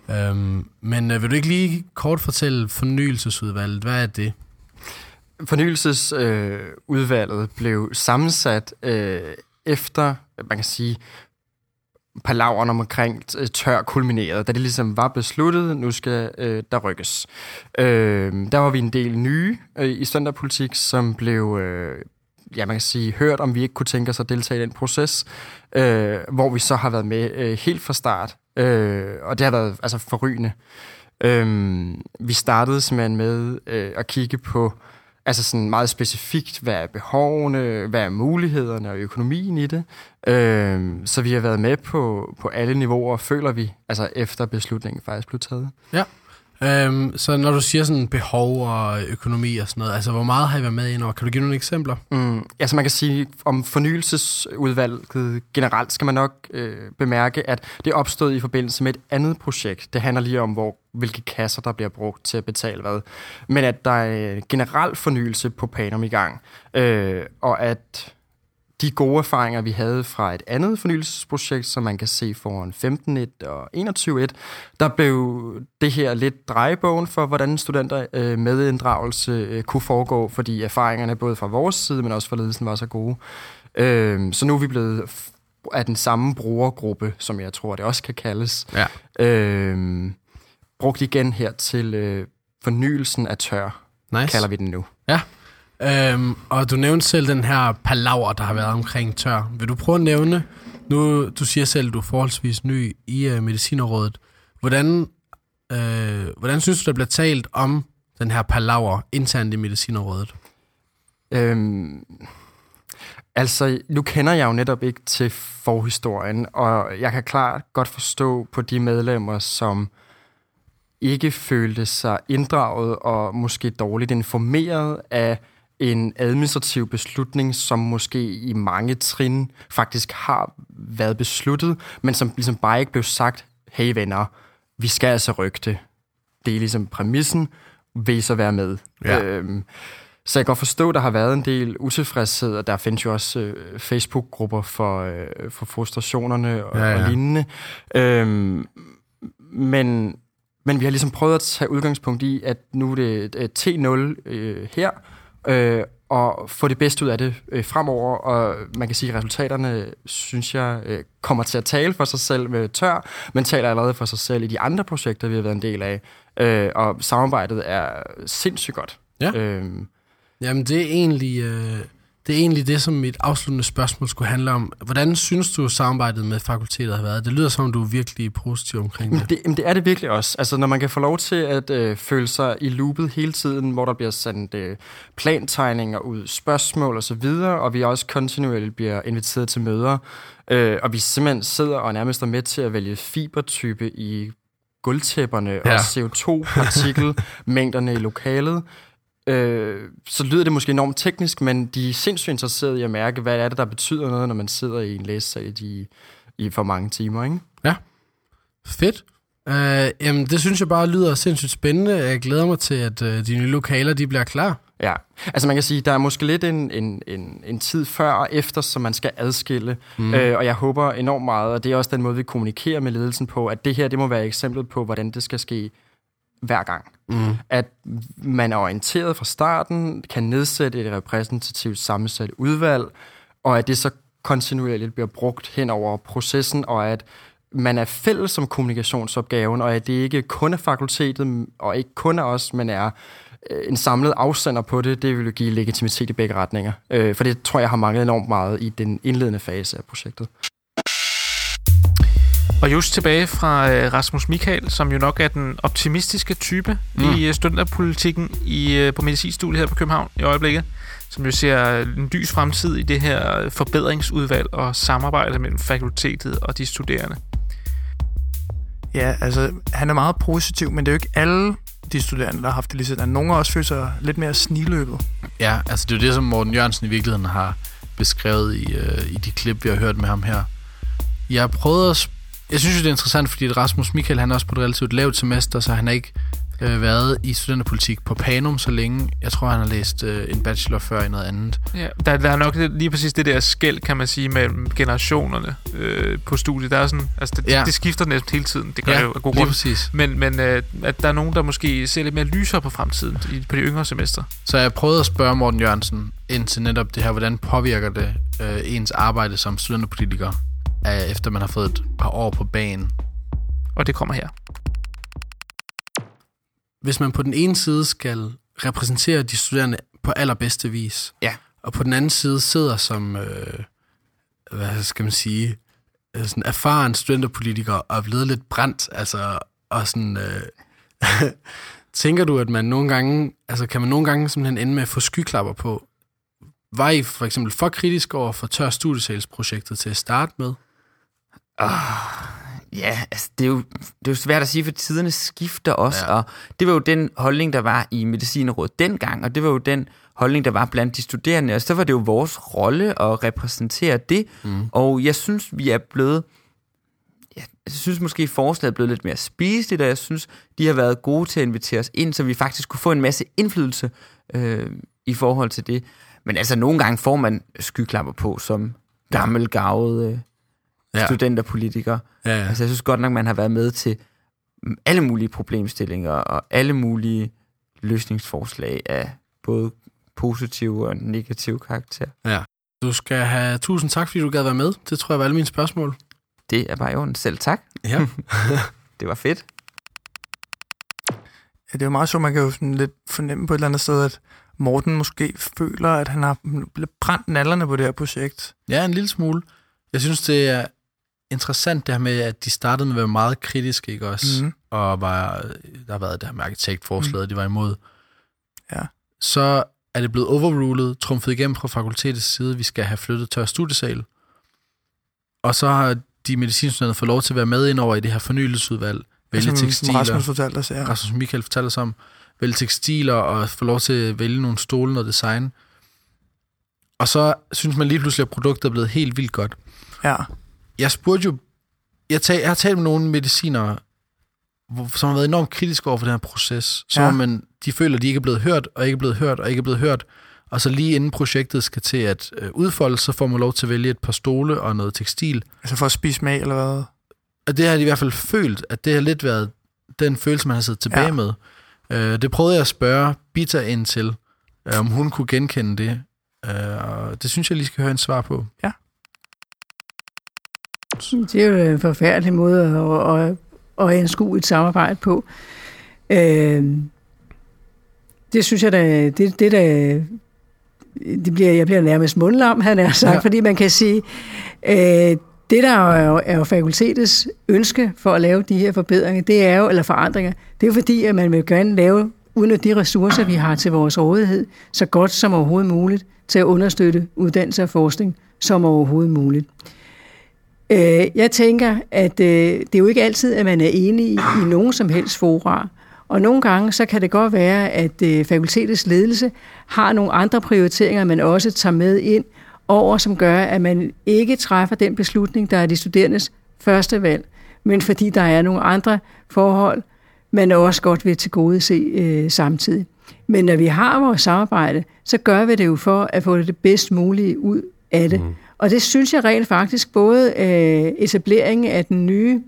Øhm, men øh, vil du ikke lige kort fortælle fornyelsesudvalget? Hvad er det? Fornyelsesudvalget øh, udvalget blev sammensat øh, efter, man kan sige, palaveren omkring øh, tør kulminerede, da det ligesom var besluttet, nu skal øh, der rykkes. Øh, der var vi en del nye øh, i standardpolitik, som blev, øh, ja man kan sige, hørt, om vi ikke kunne tænke os at deltage i den proces, øh, hvor vi så har været med øh, helt fra start, øh, og det har været altså forrygende. Øh, vi startede simpelthen med øh, at kigge på Altså sådan meget specifikt, hvad er behovene, hvad er mulighederne og økonomien i det. Øhm, så vi har været med på, på alle niveauer, føler vi, altså efter beslutningen faktisk blev taget. Ja. Øhm, så når du siger sådan behov og økonomi og sådan noget, altså hvor meget har I været med ind over? Kan du give nogle eksempler? Mm, altså man kan sige, om fornyelsesudvalget generelt skal man nok øh, bemærke, at det opstod i forbindelse med et andet projekt. Det handler lige om, hvor, hvilke kasser, der bliver brugt til at betale hvad. Men at der er generel fornyelse på Panum i gang, øh, og at de gode erfaringer, vi havde fra et andet fornyelsesprojekt, som man kan se foran 15.1 og 21.1, der blev det her lidt drejebogen for, hvordan studenter øh, medinddragelse øh, kunne foregå, fordi erfaringerne både fra vores side, men også fra ledelsen var så gode. Øh, så nu er vi blevet af den samme brugergruppe, som jeg tror, det også kan kaldes, Ja. øh, brugt igen her til øh, fornyelsen af tør, Nice. kalder vi den nu. Ja. Øhm, og du nævnte selv den her palaver, der har været omkring tør. Vil du prøve at nævne, nu du siger selv, at du er forholdsvis ny i uh, Medicinerrådet. Hvordan, øh, hvordan synes du, der bliver talt om den her palaver internt i Medicinerrådet? Øhm, altså, nu kender jeg jo netop ikke til forhistorien, og jeg kan klart godt forstå på de medlemmer, som ikke følte sig inddraget og måske dårligt informeret af en administrativ beslutning, som måske i mange trin faktisk har været besluttet, men som ligesom bare ikke blev sagt, hey venner, vi skal altså rykke det. Det er ligesom præmissen, vil I så være med? Ja. Øhm, så jeg kan godt forstå, at der har været en del utilfredshed, og der findes jo også øh, Facebook-grupper for, øh, for frustrationerne og, Ja, ja, ja. ja. og lignende. Øhm, men, men vi har ligesom prøvet at tage udgangspunkt i, at nu er det øh, T0 øh, her, øh, og få det bedste ud af det øh, fremover. Og man kan sige, at resultaterne, synes jeg, øh, kommer til at tale for sig selv med tør, men taler allerede for sig selv i de andre projekter, vi har været en del af. Øh, og samarbejdet er sindssygt godt. Ja. Øhm, Jamen, det er egentlig... Øh det er egentlig det, som mit afsluttende spørgsmål skulle handle om. Hvordan synes du, samarbejdet med fakultetet har været? Det lyder som, du er virkelig positiv omkring det. Men det, jamen det er det virkelig også. Altså, når man kan få lov til at øh, føle sig i loopet hele tiden, hvor der bliver sendt øh, plantegninger ud, spørgsmål osv., og, og vi også kontinuerligt bliver inviteret til møder, øh, og vi simpelthen sidder og nærmest er med til at vælge fibertype i gulvtæpperne ja. og CO2-partikelmængderne <laughs> i lokalet, øh, så lyder det måske enormt teknisk, men de er sindssygt interesserede i at mærke, hvad er det, der betyder noget, når man sidder i en læsesal i, i for mange timer, ikke? Ja. Fedt. Uh, jamen, det synes jeg bare lyder sindssygt spændende. Jeg glæder mig til, at uh, de nye lokaler de bliver klar. Ja, altså man kan sige, der er måske lidt en, en, en, en tid før og efter, som man skal adskille. Mm. Øh, og jeg håber enormt meget, og det er også den måde, vi kommunikerer med ledelsen på, at det her, det må være eksemplet på, hvordan det skal ske hver gang. Mm. At man er orienteret fra starten, kan nedsætte et repræsentativt sammensat udvalg, og at det så kontinuerligt bliver brugt hen over processen, og at man er fælles som kommunikationsopgaven, og at det ikke kun er fakultetet, og ikke kun er os, men er øh, en samlet afsender på det, det vil jo give legitimitet i begge retninger. Øh, for det tror jeg har manglet enormt meget i den indledende fase af projektet. Og just tilbage fra øh, Rasmus Michael, som jo nok er den optimistiske type mm. i øh, studenterpolitikken i, øh, på medicinstudiet her på København i øjeblikket, som jo ser en lys fremtid i det her forbedringsudvalg og samarbejde mellem fakultetet og de studerende. Ja, altså, han er meget positiv, men det er jo ikke alle de studerende, der har haft det lige sådan. Nogle af os føler sig lidt mere sniløbet. Ja, altså det er jo det, som Morten Jørgensen i virkeligheden har beskrevet i, øh, i de klip, vi har hørt med ham her. Jeg har prøvet at jeg synes jo, det er interessant, fordi Rasmus Michael han er også på et relativt lavt semester, så han har ikke øh, været i studenterpolitik på Panum så længe. Jeg tror, han har læst øh, en bachelor før i noget andet. Ja, der, der er nok lige præcis det der skæld, kan man sige, mellem generationerne øh, på studiet. Der er sådan, altså det, ja. det skifter næsten hele tiden. Det gør ja, jo af god grund. præcis. Men, men øh, at der er nogen, der måske ser lidt mere lysere på fremtiden i, på de yngre semester. Så jeg prøvede at spørge Morten Jørgensen ind til netop det her, hvordan påvirker det øh, ens arbejde som studenterpolitiker? Efter man har fået et par år på banen. Og det kommer her. Hvis man på den ene side skal repræsentere de studerende på allerbedste vis, ja. og på den anden side sidder som, øh, hvad skal man sige, øh, sådan erfaren studenterpolitiker og er blevet lidt brændt, altså, og sådan, øh, <laughs> tænker du, at man nogle gange, altså kan man nogle gange simpelthen ende med at få skyklapper på? Var I for eksempel for kritisk over for tør studiesalsprojektet til at starte med? Oh, ja, altså, det er, jo, det er jo svært at sige, for tiderne skifter også, ja. og det var jo den holdning, der var i Medicinrådet dengang, og det var jo den holdning, der var blandt de studerende, og så var det jo vores rolle at repræsentere det, mm. og jeg synes, vi er blevet, jeg synes måske, forslaget er blevet lidt mere spiseligt, og jeg synes, de har været gode til at invitere os ind, så vi faktisk kunne få en masse indflydelse øh, i forhold til det. Men altså, nogle gange får man skyklapper på som gammel, gavet... Øh, ja. studenterpolitiker. Ja, ja. Altså, jeg synes godt nok, man har været med til alle mulige problemstillinger og alle mulige løsningsforslag af både positive og negative karakter. Ja. Du skal have tusind tak, fordi du gad være med. Det tror jeg var alle mine spørgsmål. Det er bare jo Selv tak. Ja. <laughs> det var fedt. Ja, det er jo meget sjovt, man kan jo sådan lidt fornemme på et eller andet sted, at Morten måske føler, at han har brændt nallerne på det her projekt. Ja, en lille smule. Jeg synes, det er interessant det her med, at de startede med at være meget kritiske, ikke også? Mm. Og var, der har været det her med arkitektforslaget, mm. de var imod. Ja. Så er det blevet overrulet, trumfet igennem fra fakultetets side, vi skal have flyttet tør studiesal. Og så har de medicinstuderende fået lov til at være med ind over i det her fornyelsesudvalg. Vælge som tekstiler. Rasmus fortalte os, ja. Rasmus Michael fortalte os om. Vælge tekstiler og få lov til at vælge nogle stole og design. Og så synes man lige pludselig, at produktet er blevet helt vildt godt. Ja jeg spurgte jo, jeg, tag, jeg har talt med nogle medicinere, som har været enormt kritiske over for den her proces. Så ja. man, de føler, at de ikke er blevet hørt, og ikke er blevet hørt, og ikke er blevet hørt. Og så lige inden projektet skal til at øh, udfolde, så får man lov til at vælge et par stole og noget tekstil. Altså for at spise med, eller hvad? Og det har de i hvert fald følt, at det har lidt været den følelse, man har siddet tilbage ja. med. Øh, det prøvede jeg at spørge Bita ind til, øh, om hun kunne genkende det. Øh, og det synes jeg lige skal høre en svar på. Ja. Det er jo en forfærdelig måde at, at, at anskue et samarbejde på. Øh, det synes jeg da, det, det der, det bliver, jeg bliver nærmest mundlam, han er sagt, ja. fordi man kan sige, øh, det der er jo, er jo fakultetets ønske for at lave de her forbedringer, det er jo, eller forandringer, det er jo fordi, at man vil gerne lave, uden de ressourcer, vi har til vores rådighed, så godt som overhovedet muligt, til at understøtte uddannelse og forskning som overhovedet muligt. Øh, jeg tænker, at øh, det er jo ikke altid, at man er enig i, i nogen som helst fora. Og nogle gange, så kan det godt være, at øh, fakultetets ledelse har nogle andre prioriteringer, man også tager med ind over, som gør, at man ikke træffer den beslutning, der er de studerendes første valg, men fordi der er nogle andre forhold, man også godt vil til gode se øh, samtidig. Men når vi har vores samarbejde, så gør vi det jo for at få det bedst mulige ud af det. Mm. Og det synes jeg rent faktisk både øh, etableringen af den nye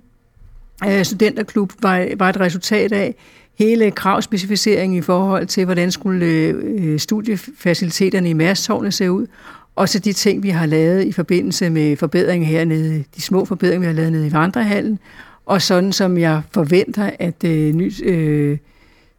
øh, studenterklub var, var et resultat af, hele kravspecificeringen i forhold til, hvordan skulle øh, studiefaciliteterne i Mærstårnet se ud, og så de ting, vi har lavet i forbindelse med forbedringer hernede, de små forbedringer, vi har lavet nede i Vandrehallen, og sådan som jeg forventer, at øh, ny øh,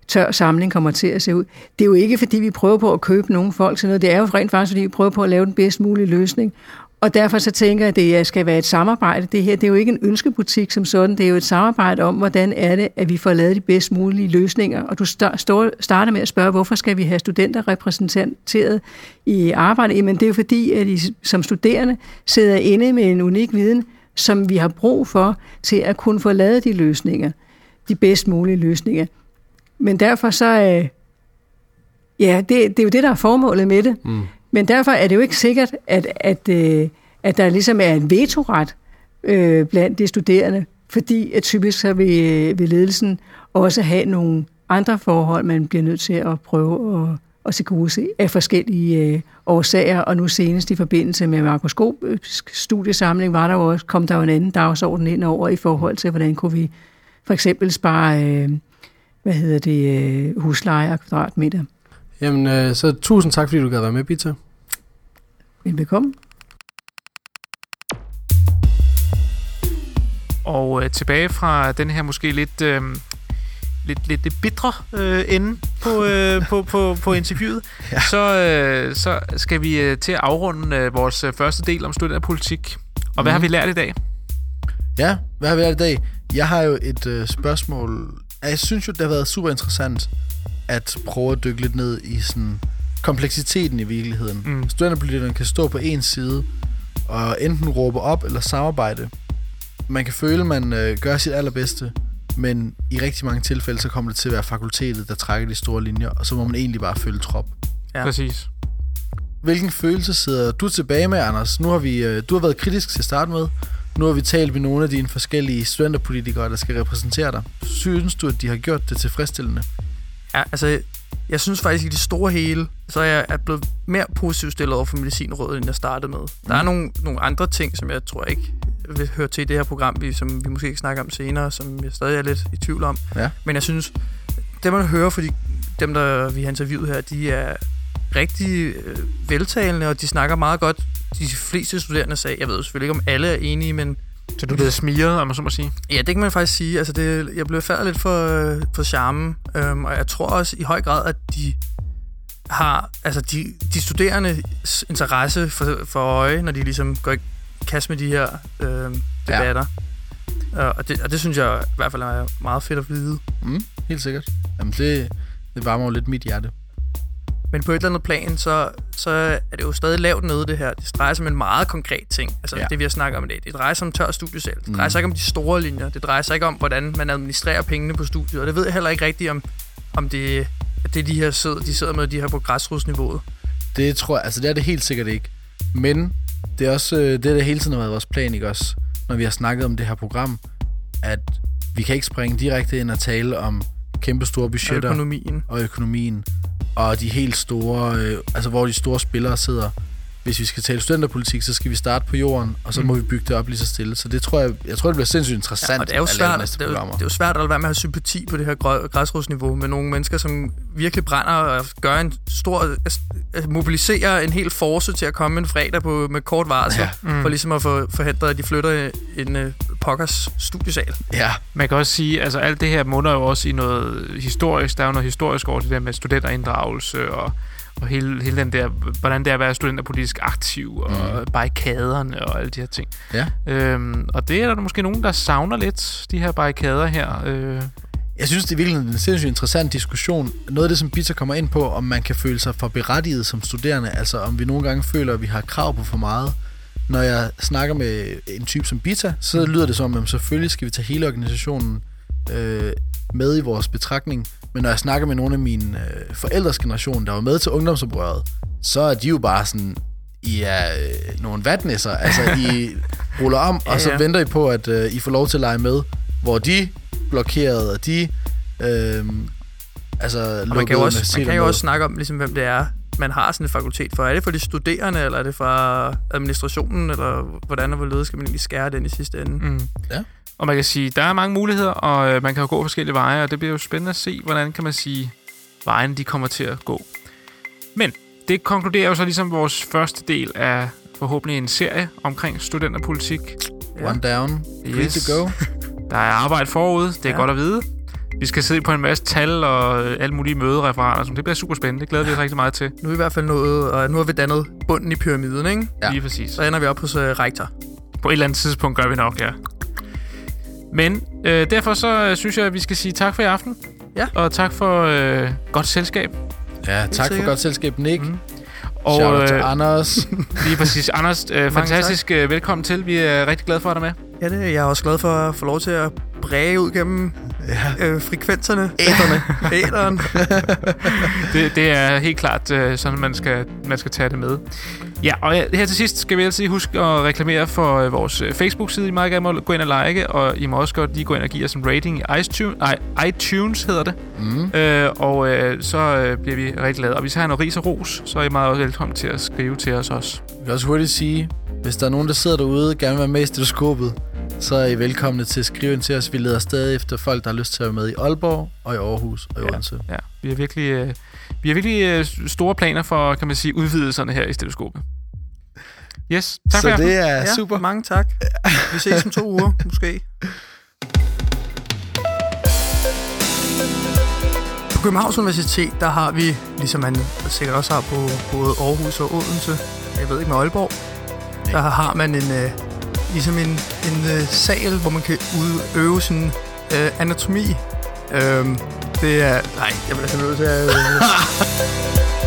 tør samling kommer til at se ud. Det er jo ikke, fordi vi prøver på at købe nogle folk sådan noget. Det er jo rent faktisk, fordi vi prøver på at lave den bedst mulige løsning. Og derfor så tænker jeg, at det skal være et samarbejde. Det her det er jo ikke en ønskebutik som sådan. Det er jo et samarbejde om, hvordan er det, at vi får lavet de bedst mulige løsninger. Og du starter med at spørge, hvorfor skal vi have studenter repræsenteret i arbejde? Jamen det er jo fordi, at I som studerende sidder inde med en unik viden, som vi har brug for til at kunne få lavet de løsninger. De bedst mulige løsninger. Men derfor så... Øh, ja, det, det er jo det, der er formålet med det. Mm. Men derfor er det jo ikke sikkert, at, at, øh, at der ligesom er en vetoret øh, blandt de studerende, fordi at typisk så vil, øh, vil ledelsen også have nogle andre forhold, man bliver nødt til at prøve at, at se gode se af forskellige øh, årsager, og nu senest i forbindelse med makroskopisk studiesamling var der jo også, kom der jo en anden dagsorden ind over i forhold til, hvordan kunne vi for eksempel spare, øh, hvad hedder det, øh, husleje og kvadratmeter. Jamen, øh, så tusind tak, fordi du gad være med, Bita. Velbekomme. Og øh, tilbage fra den her måske lidt... Øh, lidt, lidt, lidt bitre øh, ende på, øh, på, på, på interviewet, <laughs> ja. så, øh, så skal vi øh, til at afrunde øh, vores første del om studenterpolitik. Og hvad mm. har vi lært i dag? Ja, hvad har vi lært i dag? Jeg har jo et øh, spørgsmål. Jeg synes jo, det har været super interessant at prøve at dykke lidt ned i sådan kompleksiteten i virkeligheden. Mm. Studenterpolitikerne kan stå på en side og enten råbe op eller samarbejde. Man kan føle, at man øh, gør sit allerbedste, men i rigtig mange tilfælde, så kommer det til at være fakultetet, der trækker de store linjer, og så må man egentlig bare følge trop. Ja. Præcis. Hvilken følelse sidder du tilbage med, Anders? Nu har vi, øh, du har været kritisk til at starte med. Nu har vi talt med nogle af dine forskellige studenterpolitikere, der skal repræsentere dig. Synes du, at de har gjort det tilfredsstillende? Ja, altså, jeg synes faktisk i det store hele, så er jeg er blevet mere positivt stillet over for medicinrådet, end jeg startede med. Der er mm. nogle, nogle andre ting, som jeg tror ikke vil høre til i det her program, vi, som vi måske ikke snakker om senere, som jeg stadig er lidt i tvivl om. Ja. Men jeg synes, det man hører fra de, dem, der vi har interviewet her, de er rigtig øh, veltalende, og de snakker meget godt. De fleste studerende sagde, jeg ved selvfølgelig ikke, om alle er enige, men så du blev smiret, om man så må sige? Ja, det kan man faktisk sige. Altså, det, jeg blev færdig lidt for, for charmen, øhm, og jeg tror også i høj grad, at de har, altså de, de studerende interesse for, for øje, når de ligesom går i kast med de her øhm, debatter. Ja. Og, det, og det synes jeg i hvert fald er meget fedt at vide. Mm, helt sikkert. Jamen det, det varmer jo lidt mit hjerte. Men på et eller andet plan, så, så er det jo stadig lavt nede, det her. Det drejer sig om en meget konkret ting. Altså ja. det, vi har snakket om i dag. Det drejer sig om tør studiesal. Det drejer mm. sig ikke om de store linjer. Det drejer sig ikke om, hvordan man administrerer pengene på studiet. Og det ved jeg heller ikke rigtigt, om, om det, det de her sidder, de sidder med, de her på græsrodsniveauet. Det tror jeg, altså det er det helt sikkert ikke. Men det er også øh, det, der hele tiden har været vores plan, ikke også? Når vi har snakket om det her program, at vi kan ikke springe direkte ind og tale om kæmpe store budgetter. Og økonomien. Og økonomien og de helt store, øh, altså hvor de store spillere sidder hvis vi skal tale studenterpolitik, så skal vi starte på jorden, og så Mm. må vi bygge det op lige så stille. Så det tror jeg, jeg tror, det bliver sindssygt interessant Ja, og det er jo svært, næste det er jo, det er jo svært at lade være med at have sympati på det her græsrodsniveau med nogle mennesker, som virkelig brænder og gør en stor... at mobilisere en hel force til at komme en fredag på, med kort varsel, Ja. Mm. for ligesom at få forhindret, at de flytter en uh, pokkers studiesal. Ja. Man kan også sige, altså alt det her munder jo også i noget historisk. Der er jo noget historisk over det der med studenterinddragelse og, og hele, hele den der, hvordan det er at være studenterpolitisk aktiv og mm. barrikaderne og alle de her ting. Ja. Øhm, og det er der måske nogen, der savner lidt, de her barrikader her. Øh, Jeg synes, det er virkelig en sindssygt interessant diskussion. Noget af det, som Bita kommer ind på, om man kan føle sig for berettiget som studerende, altså om vi nogle gange føler, at vi har krav på for meget. Når jeg snakker med en type som Bita, så lyder det som, at selvfølgelig skal vi tage hele organisationen øh, med i vores betragtning. Men når jeg snakker med nogle af mine øh, forældres generation, der var med til ungdomsoprøret, så er de jo bare sådan, I er øh, nogle vatnisser. Altså, I <laughs> ruller om, Ja, og så ja. venter I på, at øh, I får lov til at lege med, hvor de blokerede, og de øh, altså, Og man kan jo også, man kan jo også snakke om, ligesom, hvem det er, man har sådan et fakultet for. Er det for de studerende, eller er det fra administrationen, eller hvordan og hvorledes skal man egentlig skære den i sidste ende? Mm. Ja. Og man kan sige, der er mange muligheder, og øh, man kan jo gå forskellige veje, og det bliver jo spændende at se, hvordan kan man sige, vejen de kommer til at gå. Men det konkluderer jo så ligesom vores første del af forhåbentlig en serie omkring studenterpolitik. One down, three Yes. to go. <laughs> Der er arbejde forud, det er Ja. godt at vide. Vi skal sidde på en masse tal og øh, alle mulige mødereferater, så det bliver super spændende. Det glæder vi os rigtig meget til. Nu er vi i hvert fald nået, og nu har vi dannet bunden i pyramiden, ikke? Ja. Lige præcis. Så ender vi op hos uh, rektor. På et eller andet tidspunkt gør vi nok, ja. Men øh, derfor så øh, synes jeg, at vi skal sige tak for i aften. Ja. Og tak for øh, godt selskab. Ja, tak for godt selskab, Nick. Mm. Og Shout out til øh, Anders. <laughs> lige præcis. Anders, øh, fantastisk øh, velkommen til. Vi er rigtig glade for at have dig med. Ja, det, jeg er også glad for at få lov til at bræge ud gennem ja. øh, frekvenserne. Æterne. <laughs> Æteren. <laughs> Det, det er helt klart øh, sådan, man skal, man skal tage det med. Ja, og ja, her til sidst skal vi altid huske at reklamere for øh, vores øh, Facebook-side. I meget gerne må gå ind og like, og I må også godt lige gå ind og give os en rating i iTunes, nej, iTunes hedder det. Mm. Øh, og øh, så øh, bliver vi rigtig glade. Og hvis I har noget ris og ros, så er I meget også velkommen til at skrive til os også. Jeg vil også hurtigt sige, hvis der er nogen, der sidder derude og gerne vil være med i stetoskopet, så er I velkomne til at skrive ind til os. Vi leder stadig efter folk, der har lyst til at være med i Aalborg og i Aarhus og i Odense. Ja, vi har virkelig, øh, vi har virkelig øh, store planer for, kan man sige, udvidelserne her i stetoskopet. Yes, tak for Så aften. det er Ja, super. mange tak. <laughs> Vi ses om to uger, måske. På Københavns Universitet, der har vi, ligesom man sikkert også har på både Aarhus og Odense, jeg ved ikke med Aalborg, der har man en, øh, ligesom en, en øh, sal, hvor man kan udøve sin øh, anatomi. Øhm, det er... Nej, jeg bliver simpelthen nødt til at... <laughs>